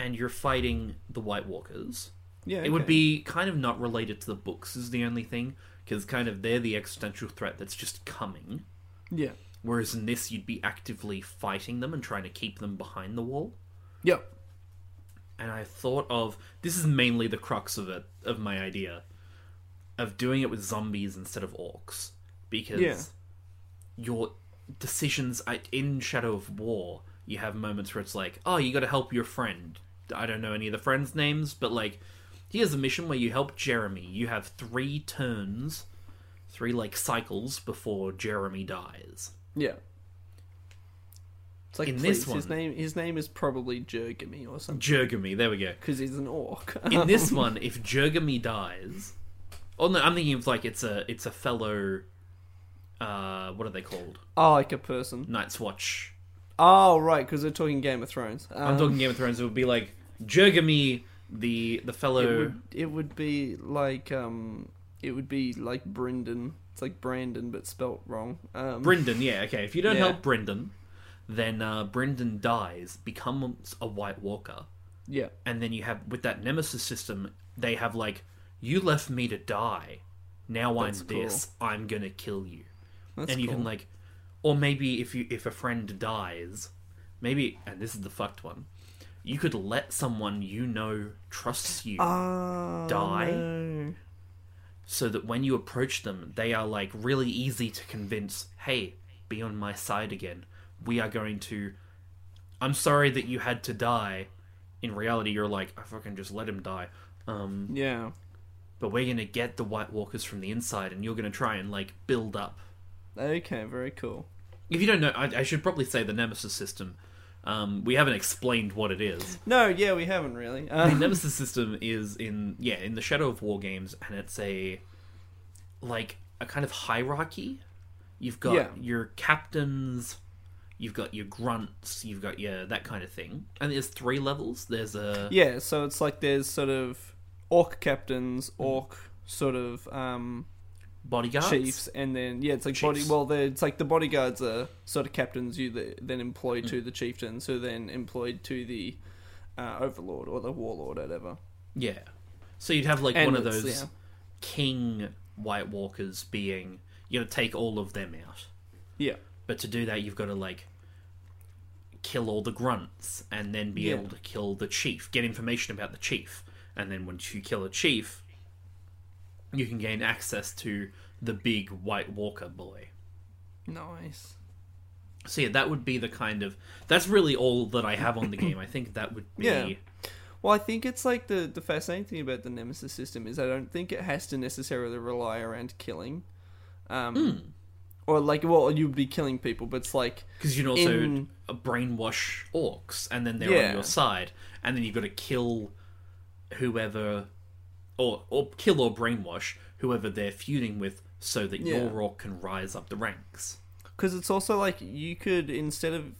and you're fighting the White Walkers. yeah It would be kind of not related to the books is the only thing because kind of they're the existential threat that's just coming. yeah Whereas in this, you'd be actively fighting them and trying to keep them behind the wall. yep And I thought of this is mainly the crux of it of my idea of doing it with zombies instead of orcs because Yeah. your decisions in Shadow of War, you have moments where it's like, oh, you got to help your friend. I don't know any of the friends' names, but like, here's a mission where you help Jeremy. You have three turns, three like cycles before Jeremy dies. yeah it's like In please, this his one- name his name is probably Jergamy or something Jergamy, there we go. because he's an orc In this one, if Jergamy dies, oh no, I'm thinking of like it's a it's a fellow. Uh, what are they called? oh like a person Night's Watch. oh right because they're talking Game of Thrones I'm Um, talking Game of Thrones. It would be like Jergamy, the the fellow. it would, it would be like um it would be like Brendan it's like Brandon but spelt wrong um Brendan, yeah, okay. If you don't Yeah. help Brendan, then uh, Brendan dies, becomes a White Walker, yeah and then you have with that Nemesis system, they have like, you left me to die, now That's I'm this, I'm gonna kill you, that's and you cool. can like, or maybe if you if a friend dies, maybe, and this is the fucked one, you could let someone you know trusts you. Oh, die? no. so that when you approach them, they are like really easy to convince. Hey, be on my side again. We are going to. I'm sorry that you had to die. In reality, you're like, I fucking just let him die. Um, Yeah. but we're gonna get the White Walkers from the inside, and you're gonna try and like build up. Okay, very cool. If you don't know, I, I should probably say the Nemesis system. Um, we haven't explained what it is. No, yeah, we haven't really. the Uh, Nemesis system is in yeah in the Shadow of War games, and it's a like a kind of hierarchy. You've got Yeah. your captains, you've got your grunts, you've got your that kind of thing, and there's three levels. There's a yeah, so it's like there's sort of orc captains, orc sort of um, bodyguards, chiefs, and then yeah, it's like body. Well, it's like the bodyguards are sort of captains you th- then employ to the chieftains, who then employed to the uh, overlord or the warlord, or whatever. Yeah, so you'd have like And one of it's- those yeah. king White Walkers being you to take all of them out. Yeah, But to do that, you've got to like kill all the grunts and then be Yeah. able to kill the chief, get information about the chief, and then once you kill a chief, you can gain access to the big White Walker boy. nice. So yeah, that would be the kind of that's really all that I have on the game. I think that would be Yeah. Well, I think it's like the the fascinating thing about the Nemesis system is I don't think it has to necessarily rely around killing, um, Hmm. or like well you'd be killing people, but it's like Because you can also In- brainwash orcs, and then they're Yeah. on your side, and then you've got to kill whoever, or or kill or brainwash whoever they're feuding with, so that Yeah. your orc can rise up the ranks. because it's also like you could instead of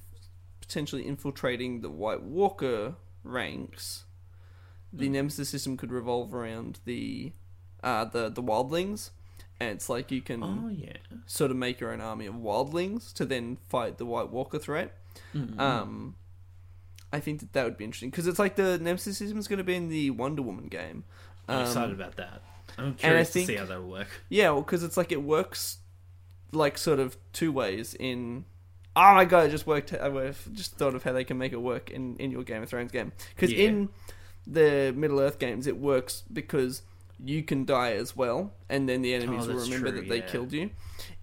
potentially infiltrating the White Walker ranks, the Hmm. Nemesis system could revolve around the uh, the the wildlings, and it's like you can Oh yeah, sort of make your own army of wildlings to then fight the White Walker threat. Um, I think that that would be interesting because it's like the Nemesis system is going to be in the Wonder Woman game. I'm Um, excited about that. I'm curious think- to see how that'll work. Yeah, well, because it's like it works like sort of two ways. In oh my god, it just worked. I just thought of how they can make it work in in your Game of Thrones game. Because Yeah. in the Middle Earth games, it works because you can die as well, and then the enemies Oh, will remember true, that they yeah. killed you.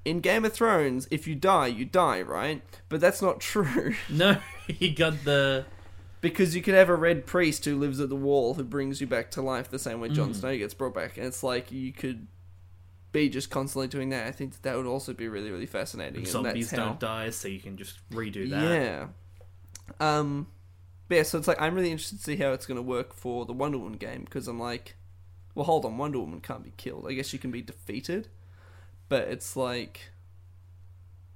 In Game of Thrones, if you die, you die, right? But that's not true. No, you got the Because you could have a red priest who lives at the wall who brings you back to life the same way Jon Mm. Snow gets brought back. And it's like you could be just constantly doing that. I think that, that would also be really, really fascinating. and zombies how, don't die, so you can just redo that. Yeah. Um, but yeah, so it's like I'm really interested to see how it's going to work for the Wonder Woman game because I'm like, well, hold on, Wonder Woman can't be killed. I guess you can be defeated, but it's like,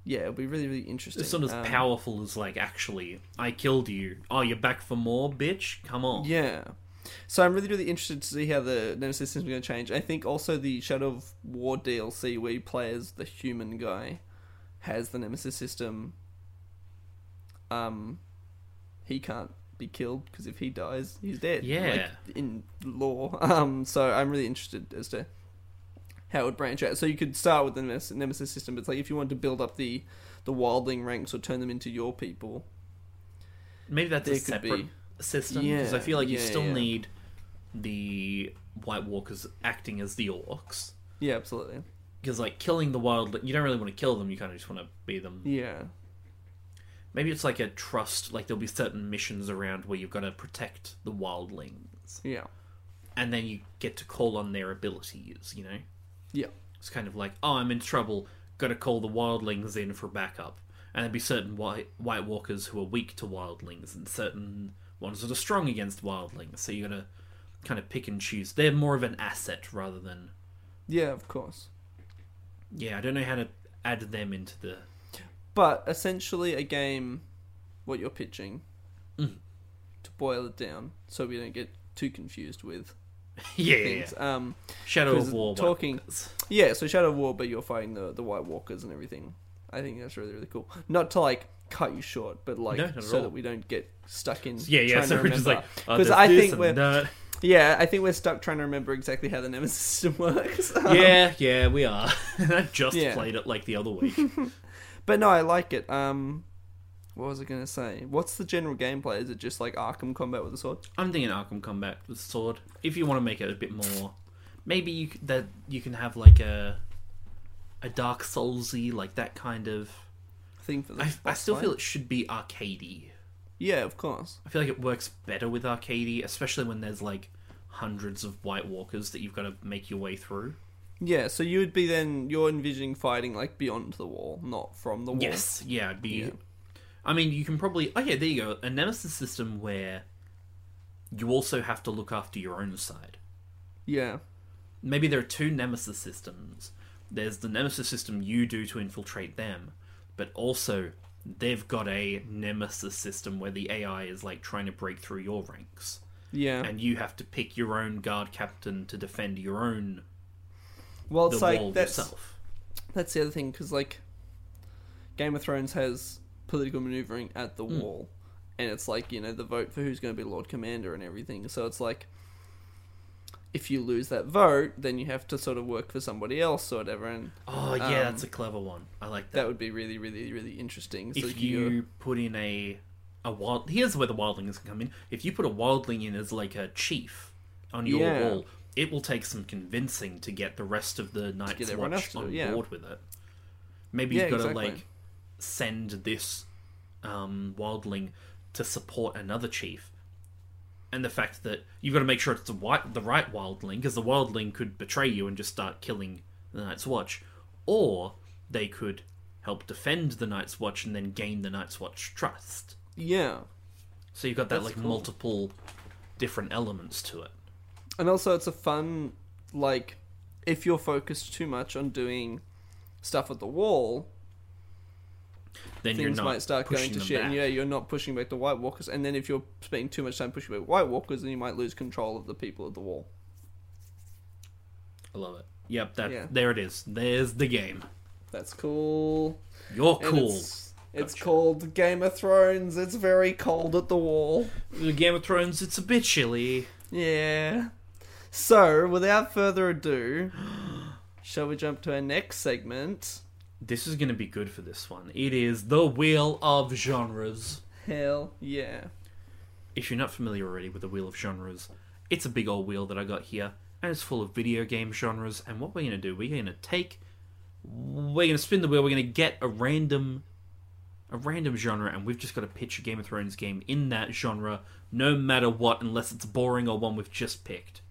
yeah, it'll be really, really interesting. It's not as Um, powerful as like actually, I killed you. Oh, you're back for more, bitch. Come on. Yeah. So I'm really, really interested to see how the Nemesis system is going to change. I think also the Shadow of War DLC, where you play as the human guy, has the Nemesis system. Um, he can't be killed because if he dies, he's dead. Yeah. like, in lore. Um, so I'm really interested as to how it would branch out. So you could start with the Nemes- Nemesis system, but it's like if you want to build up the the wildling ranks or turn them into your people, Maybe that's a separate be- system because I feel like you yeah, still yeah. need the White Walkers acting as the orcs. yeah, absolutely, Because like killing the wild, you don't really want to kill them. You kind of just want to be them. yeah. Maybe it's like a trust. Like there'll be certain missions around where you've got to protect the wildlings, Yeah. and then you get to call on their abilities. You know, Yeah. it's kind of like, oh, I'm in trouble. Got to call the wildlings in for backup. And there'd be certain white White Walkers who are weak to wildlings, and certain ones that are strong against wildlings. So you got to kind of pick and choose. They're more of an asset rather than Yeah, of course. yeah. I don't know how to add them into the But essentially, a game, what you're pitching, Mm. to boil it down, so we don't get too confused with yeah, yeah, things. yeah. Um, Shadow of War. Talking- yeah. So Shadow of War, but you're fighting the the White Walkers and everything. I think that's really really cool. Not to like cut you short, but like No, so all. that we don't get stuck in. Yeah, yeah. So we're just like remember. oh, I think we're- that. yeah, I think we're stuck trying to remember exactly how the Nemesis system works. Um, yeah, yeah, we are. I just Yeah. played it like the other week. But no, I like it. Um, what was I gonna say? What's the general gameplay? Is it just like Arkham combat with a sword? I'm thinking Arkham Combat with a sword. If you want to make it a bit more, maybe you that you can have like a a Dark Soulsy like that kind of. thing for the I, I still fight? feel it should be arcadey. Yeah, of course. I feel like it works better with arcadey, especially when there's like hundreds of White Walkers that you've got to make your way through. Yeah, so you would be then you're envisioning fighting like beyond the wall, not from the wall. Yes, yeah, it'd be. Yeah. I mean, you can probably. Oh yeah, there you go. A nemesis system where you also have to look after your own side. Yeah. maybe there are two nemesis systems. There's the nemesis system you do to infiltrate them, but also they've got a nemesis system where the AI is like trying to break through your ranks, Yeah. and you have to pick your own guard captain to defend your own well, it's like that's yourself. that's the other thing because like Game of Thrones has political maneuvering at the Hmm. wall, and it's like you know the vote for who's going to be Lord Commander and everything. So it's like if you lose that vote, then you have to sort of work for somebody else or whatever, and Oh yeah, Um, that's a clever one. I like that. that would be really, really, really interesting. So if you, you put in a a wild, here's where the wildlings can come in. If you put a wildling in as like a chief on your Yeah. wall, it will take some convincing to get the rest of the Night's Watch on yeah. board with it. Maybe Yeah, you've got to exactly. like send this um, wildling to support another chief, and the fact that you've got to make sure it's the white, the right wildling, because the wildling could betray you and just start killing the Night's Watch, or they could help defend the Night's Watch and then gain the Night's Watch trust. Yeah. So you've got that That's like cool. multiple different elements to it. And also, it's a fun, like, if you're focused too much on doing stuff at the wall, Then you're things not might start going to shit. back. And yeah, you're not pushing back the White Walkers. And then if you're spending too much time pushing back White Walkers, then you might lose control of the people at the wall. I love it. Yep, that Yeah. there it is. There's the game. That's cool. You're And cool. It's, it's Gotcha. called Game of Thrones. It's very cold at the wall. The Game of Thrones, it's a bit chilly. Yeah. So, without further ado, shall we jump to our next segment? This is going to be good for this one. It is the Wheel of Genres. Hell yeah. If you're not familiar already with the Wheel of Genres, it's a big old wheel that I got here, and it's full of video game genres. And what we're going to do, we're going to take, we're going to spin the wheel. We're going to get a random, a random genre, and we've just got to pitch a Game of Thrones game in that genre, no matter what, unless it's boring or one we've just picked.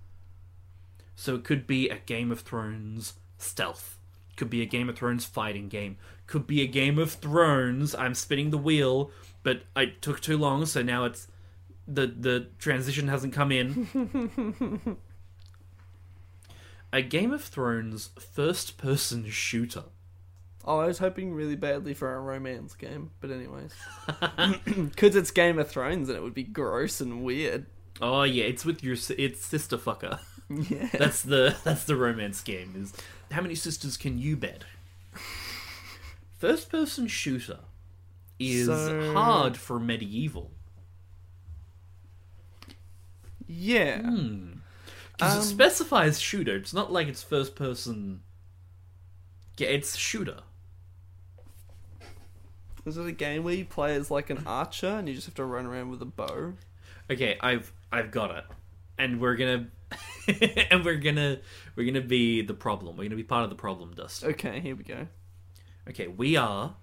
So it could be a Game of Thrones stealth. Could be a Game of Thrones fighting game. Could be a Game of Thrones. I'm spinning the wheel, but I took too long, so now it's the the transition hasn't come in. a Game of Thrones first person shooter. Oh, I was hoping really badly for a romance game, but anyways. Because it's Game of Thrones and it would be gross and weird. Oh yeah, it's with your it's sister fucker. Yeah. That's the that's the romance game. Is how many sisters can you bed? First person shooter is So- hard for medieval. Yeah. Because Um, it specifies shooter. It's not like it's first person. Yeah, it's shooter. Is it a game where you play as like an archer and you just have to run around with a bow? Okay, I've I've got it, and we're gonna and we're gonna we're gonna be the problem. We're gonna be part of the problem, Dustin. Okay, here we go. Okay, we are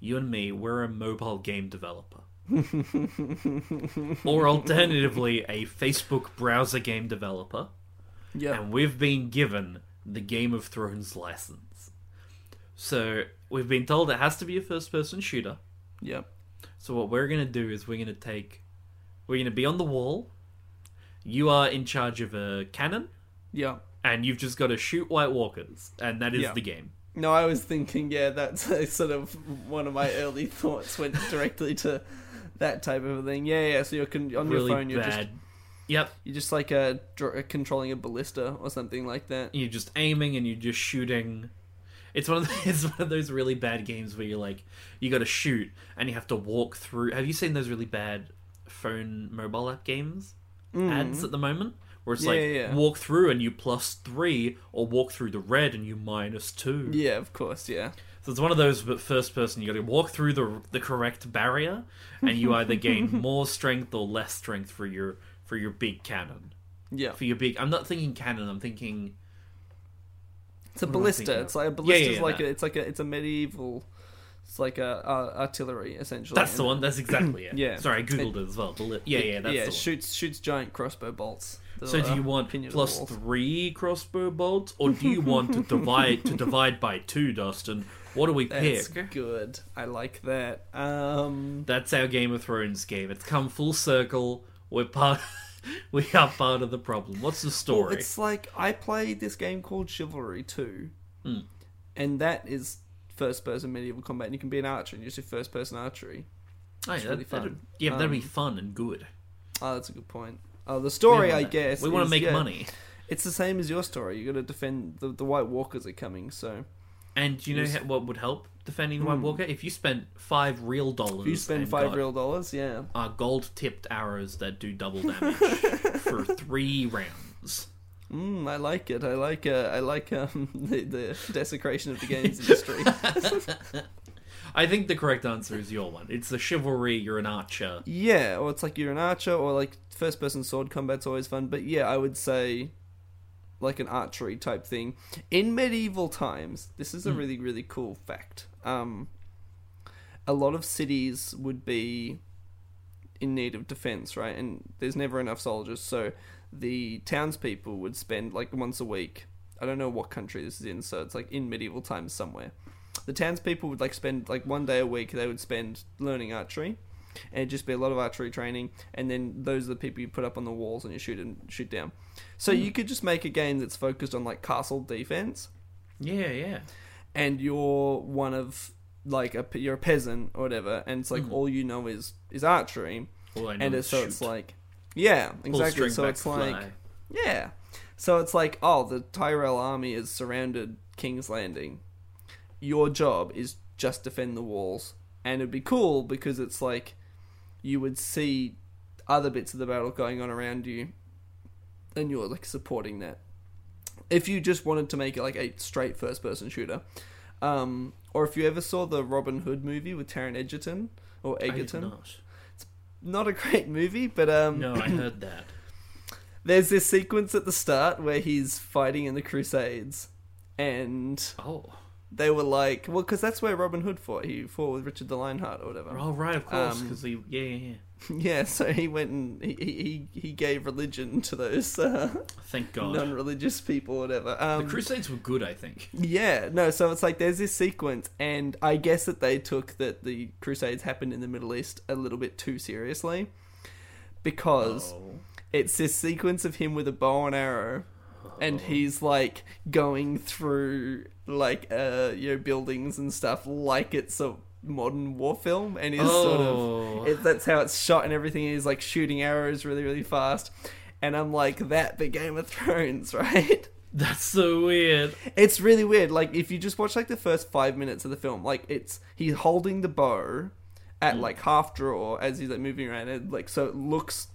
you and me. We're a mobile game developer, or alternatively, a Facebook browser game developer, Yeah. and we've been given the Game of Thrones license. So we've been told it has to be a first-person shooter. Yep. So what we're gonna do is we're gonna take, we're gonna be on the wall. You are in charge of a cannon, Yeah. and you've just got to shoot White Walkers, and that is Yeah. the game. No, I was thinking, yeah, that's sort of one of my early thoughts went directly to that type of thing. Yeah, yeah. So you're con- on really your phone, you're bad. just Yep, you're just like a dr- controlling a ballista or something like that. you're just aiming and you're just shooting. It's one of the, it's one of those really bad games where you're like you got to shoot and you have to walk through. Have you seen those really bad phone mobile app games ads at the moment? Where it's Mm. Yeah, like yeah, yeah. walk through and you plus three, or walk through the red and you minus two. Yeah, of course. Yeah. So it's one of those, but first person. You got to walk through the the correct barrier, and you either gain more strength or less strength for your for your big cannon. Yeah. For your big, I'm not thinking cannon. I'm thinking It's a What am I ballista. It's like a ballista. yeah, is yeah, like a, it's like a it's a medieval. It's like a, uh artillery essentially. that's the one. That's exactly it. Yeah. Sorry, I googled it, as well. The li- yeah, yeah, that's yeah. the one. Shoots shoots giant crossbow bolts. So do you want plus three crossbow bolts, or do you want to divide to divide by two, Dustin? What do we That's pick? good. I like that. Um, That's our Game of Thrones game. It's come full circle. We're part. we are part of the problem. What's the well, story? it's like I played this game called Chivalry 2, Hmm. and that is first-person medieval combat. And you can be an archer and you just do first-person archery. Oh, yeah, really that, that'd- fun. yeah, but that'd be Um, fun and good. Oh, that's a good point. Oh, the story, I wanna- guess. we want to make yeah, money. It's the same as your story. You got to defend the the White Walkers are coming. So And do you know how, what would help defending the White Walker? If you spent five real dollars, if Hmm. you spend five real dollars, yeah. uh, gold-tipped arrows that do double damage for three rounds. Mm, I like it. I like uh, I like um, the the desecration of the games industry. I think the correct answer is your one. It's the chivalry. You're an archer. Yeah, or it's like you're an archer, or like first person sword combat's always fun. But yeah, I would say like an archery type thing. In medieval times, this is a really, really cool fact. Um, a lot of cities would be in need of defense, right? And there's never enough soldiers, so the townspeople would spend like once a week. I don't know what country this is in, so it's like in medieval times somewhere. the townspeople would like spend like one day a week they would spend learning archery, and it'd just be a lot of archery training, and then those are the people you put up on the walls and you shoot and shoot down. So hmm. you could just make a game that's focused on like castle defense, Yeah, yeah. and you're one of like a you're a peasant or whatever, and it's like mm. all you know is is archery, All I know and is it's, so it's like yeah exactly. So it's like yeah. So it's like, oh, the Tyrell army has surrounded King's Landing. Your job is just defend the walls. And it'd be cool because it's like you would see other bits of the battle going on around you and you're like supporting that. If you just wanted to make it like a straight first person shooter. Um, or if you ever saw the Robin Hood movie with Taron Egerton or Egerton, not. not a great movie, but um No, I heard that. there's this sequence at the start where he's fighting in the Crusades, and Oh, they were like, well, because that's where Robin Hood fought. He fought with Richard the Lionheart or whatever. oh right, of course, Um, because he, yeah, yeah, yeah. yeah, so he went and he he, he gave religion to those uh, Thank God. non-religious people, or whatever. the Um, Crusades were good, I think. yeah, no, so it's like there's this sequence, and I guess that they took that the Crusades happened in the Middle East a little bit too seriously, because Oh. it's this sequence of him with a bow and arrow and he's like going through like uh you know buildings and stuff like it's a modern war film and he's sort Oh. of it, that's how it's shot and everything he's like shooting arrows really really fast. And i'm like that but game of thrones right? That's so weird. it's really weird. Like if you just watch like the first five minutes of the film like it's he's holding the bow at like half draw as he's like moving around. And like so it looks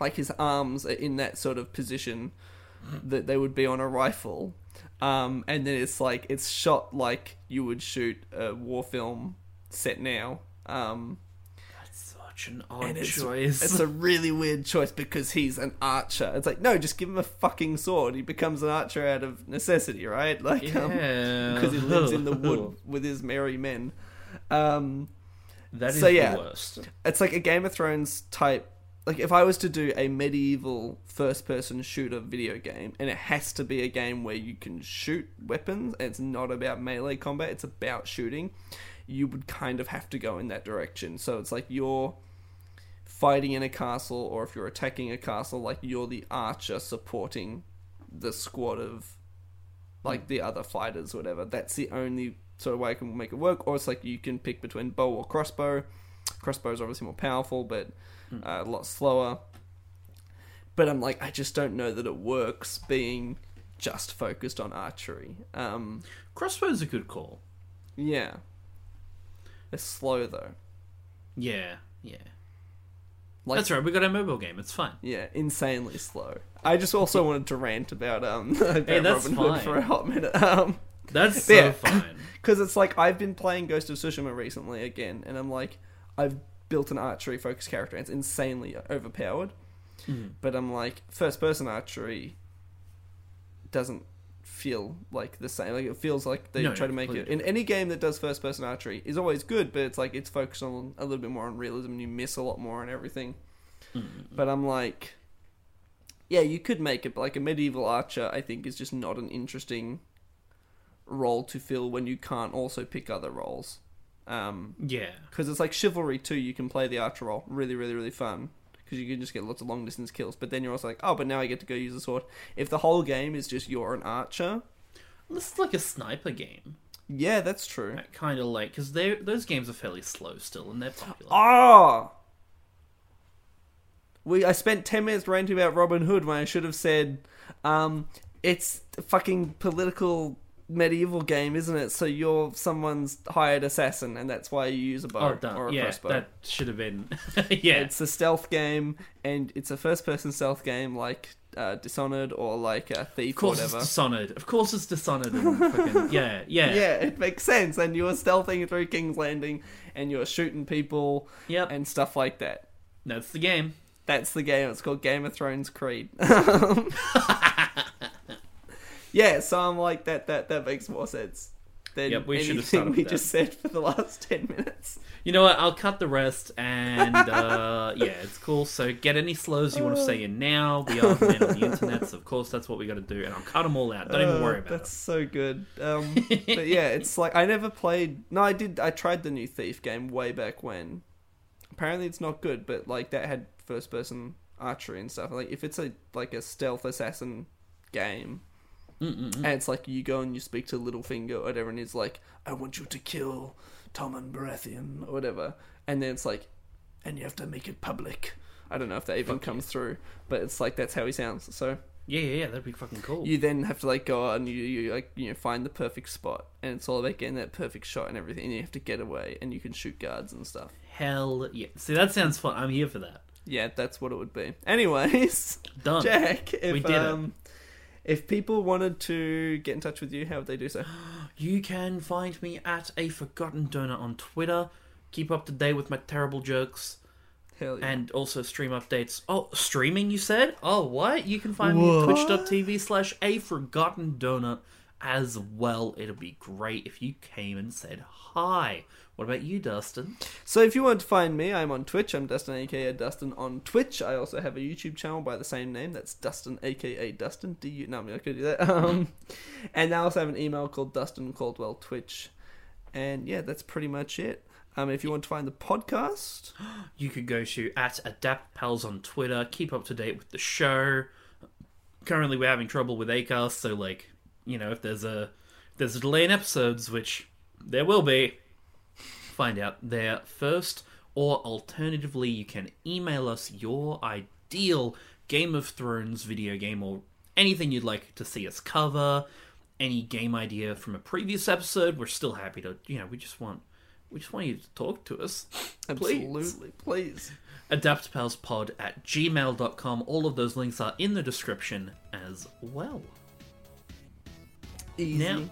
like his arms are in that sort of position that they would be on a rifle. Um, and then it's like it's shot like you would shoot a war film set now um, That's such an odd and it's, choice. it's a really weird choice because he's an archer it's like no just give him a fucking sword he becomes an archer out of necessity right like um, yeah, because he lives in the wood with his merry men. Um, That is So, yeah. the worst. it's like a Game of Thrones type. Like if I was to do a medieval first-person shooter video game, and it has to be a game where you can shoot weapons, and it's not about melee combat; it's about shooting. You would kind of have to go in that direction. So it's like you're fighting in a castle, or if you're attacking a castle, like you're the archer supporting the squad of like the other fighters, whatever. That's the only sort of way I can make it work. Or it's like you can pick between bow or crossbow. Crossbow is obviously more powerful, but uh, a lot slower. But I'm like, I just don't know that it works being just focused on archery. Um, Crossbow's a good call. yeah, it's slow though. Yeah, yeah. Like, That's right. We got our mobile game. It's fine. Yeah, insanely slow. I just also wanted to rant about um about Hey, that's Robin Hood fine. for a hot minute. Um, That's so Yeah. fun. because it's like I've been playing Ghost of Tsushima recently again, and I'm like, I've built an archery focused character, and it's insanely overpowered. Mm. But I'm like, first person archery doesn't feel like the same. Like it feels like they No, try to make it in any game that does first person archery is always good, but it's like it's focused on a little bit more on realism. and You miss a lot more and everything. Mm. But I'm like, yeah, you could make it, but like a medieval archer, I think is just not an interesting role to fill when you can't also pick other roles. Um, Yeah. because it's like Chivalry 2. You can play the archer role, really, really, really fun. Because you can just get lots of long distance kills. But then you're also like, oh, but now I get to go use a sword. If the whole game is just you're an archer, This is like a sniper game. yeah, that's true. Kind of like because they those games are fairly slow still, and they're popular. Ah, we I spent ten minutes ranting about Robin Hood when I should have said, um, it's fucking political medieval game, isn't it? So you're someone's hired assassin, and that's why you use a bow oh, or a yeah, crossbow. that should have been. yeah, It's a stealth game, and it's a first-person stealth game like uh, Dishonored or like a Thief of or course whatever. it's Dishonored. Of course it's Dishonored. Fucking, yeah, yeah, Yeah, it makes sense. And you're stealthing through King's Landing, and you're shooting people Yep. and stuff like that. That's the game. That's the game. It's called Game of Thrones Creed. yeah, so I'm like that. That that makes more sense. than Yep, we should have anything started we with that. just said for the last ten minutes. You know what? I'll cut the rest, and uh, yeah, it's cool. So get any slurs you want to say in now. We are men on the internet, so of course that's what we got to do, and I'll cut them all out. Don't even Uh, worry about That's it. so good. Um, but yeah, it's like I never played. No, I did. I tried the new Thief game way back when. Apparently, it's not good, but like that had first person archery and stuff. Like if it's a like a stealth assassin game, Mm-mm-mm. and it's like you go and you speak to Littlefinger or whatever, and he's like, "I want you to kill Tommen Baratheon or whatever," and then it's like, and you have to make it public. I don't know if that even Fuck comes through, but it's like that's how he sounds. So Yeah, yeah, yeah. That'd be fucking cool. you then have to like go out and you, you like you know find the perfect spot, and it's all about getting that perfect shot and everything. And you have to get away, and you can shoot guards and stuff. Hell yeah! See, that sounds fun. I'm here for that. Yeah, that's what it would be. Anyways, Done. Jack, if We did it. Um, if people wanted to get in touch with you, how would they do so? You can find me at a forgotten donut on Twitter. Keep up to date with my terrible jokes Hell yeah. and also stream updates. Oh, streaming, you said? Oh, what? You can find me at twitch.tv slash a forgotten donut as well. It'll be great if you came and said hi. What about you, Dustin? So if you want to find me, I'm on Twitch. I'm Dustin, aka Dustin on Twitch. I also have a YouTube channel by the same name. That's Dustin, aka Dustin. D U. No, I'm not gonna do that. Um, and I also have an email called Dustin Caldwell Twitch. And yeah, that's pretty much it. Um, if you want to find the podcast, You could go to at Adaptapals on Twitter. Keep up to date with the show. Currently, we're having trouble with Acast, so like, you know, if there's a if there's a delay in episodes, which there will be, find out there first. Or alternatively, you can email us your ideal Game of Thrones video game or anything you'd like to see us cover. Any game idea from a previous episode, we're still happy to. You know, we just want we just want you to talk to us. Please. absolutely, please. adaptpalspod at gmail.com. All of those links are in the description as well. Easy Now,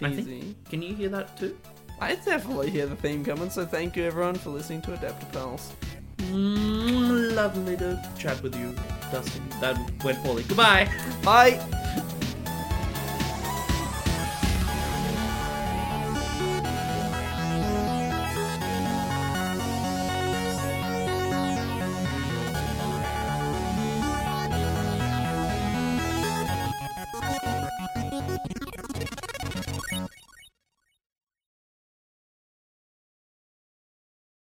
I think, can you hear that too? I definitely hear the theme coming. So thank you everyone for listening to Adaptapals. Mm, lovely to chat with you, Dustin. That went poorly. Goodbye. Bye.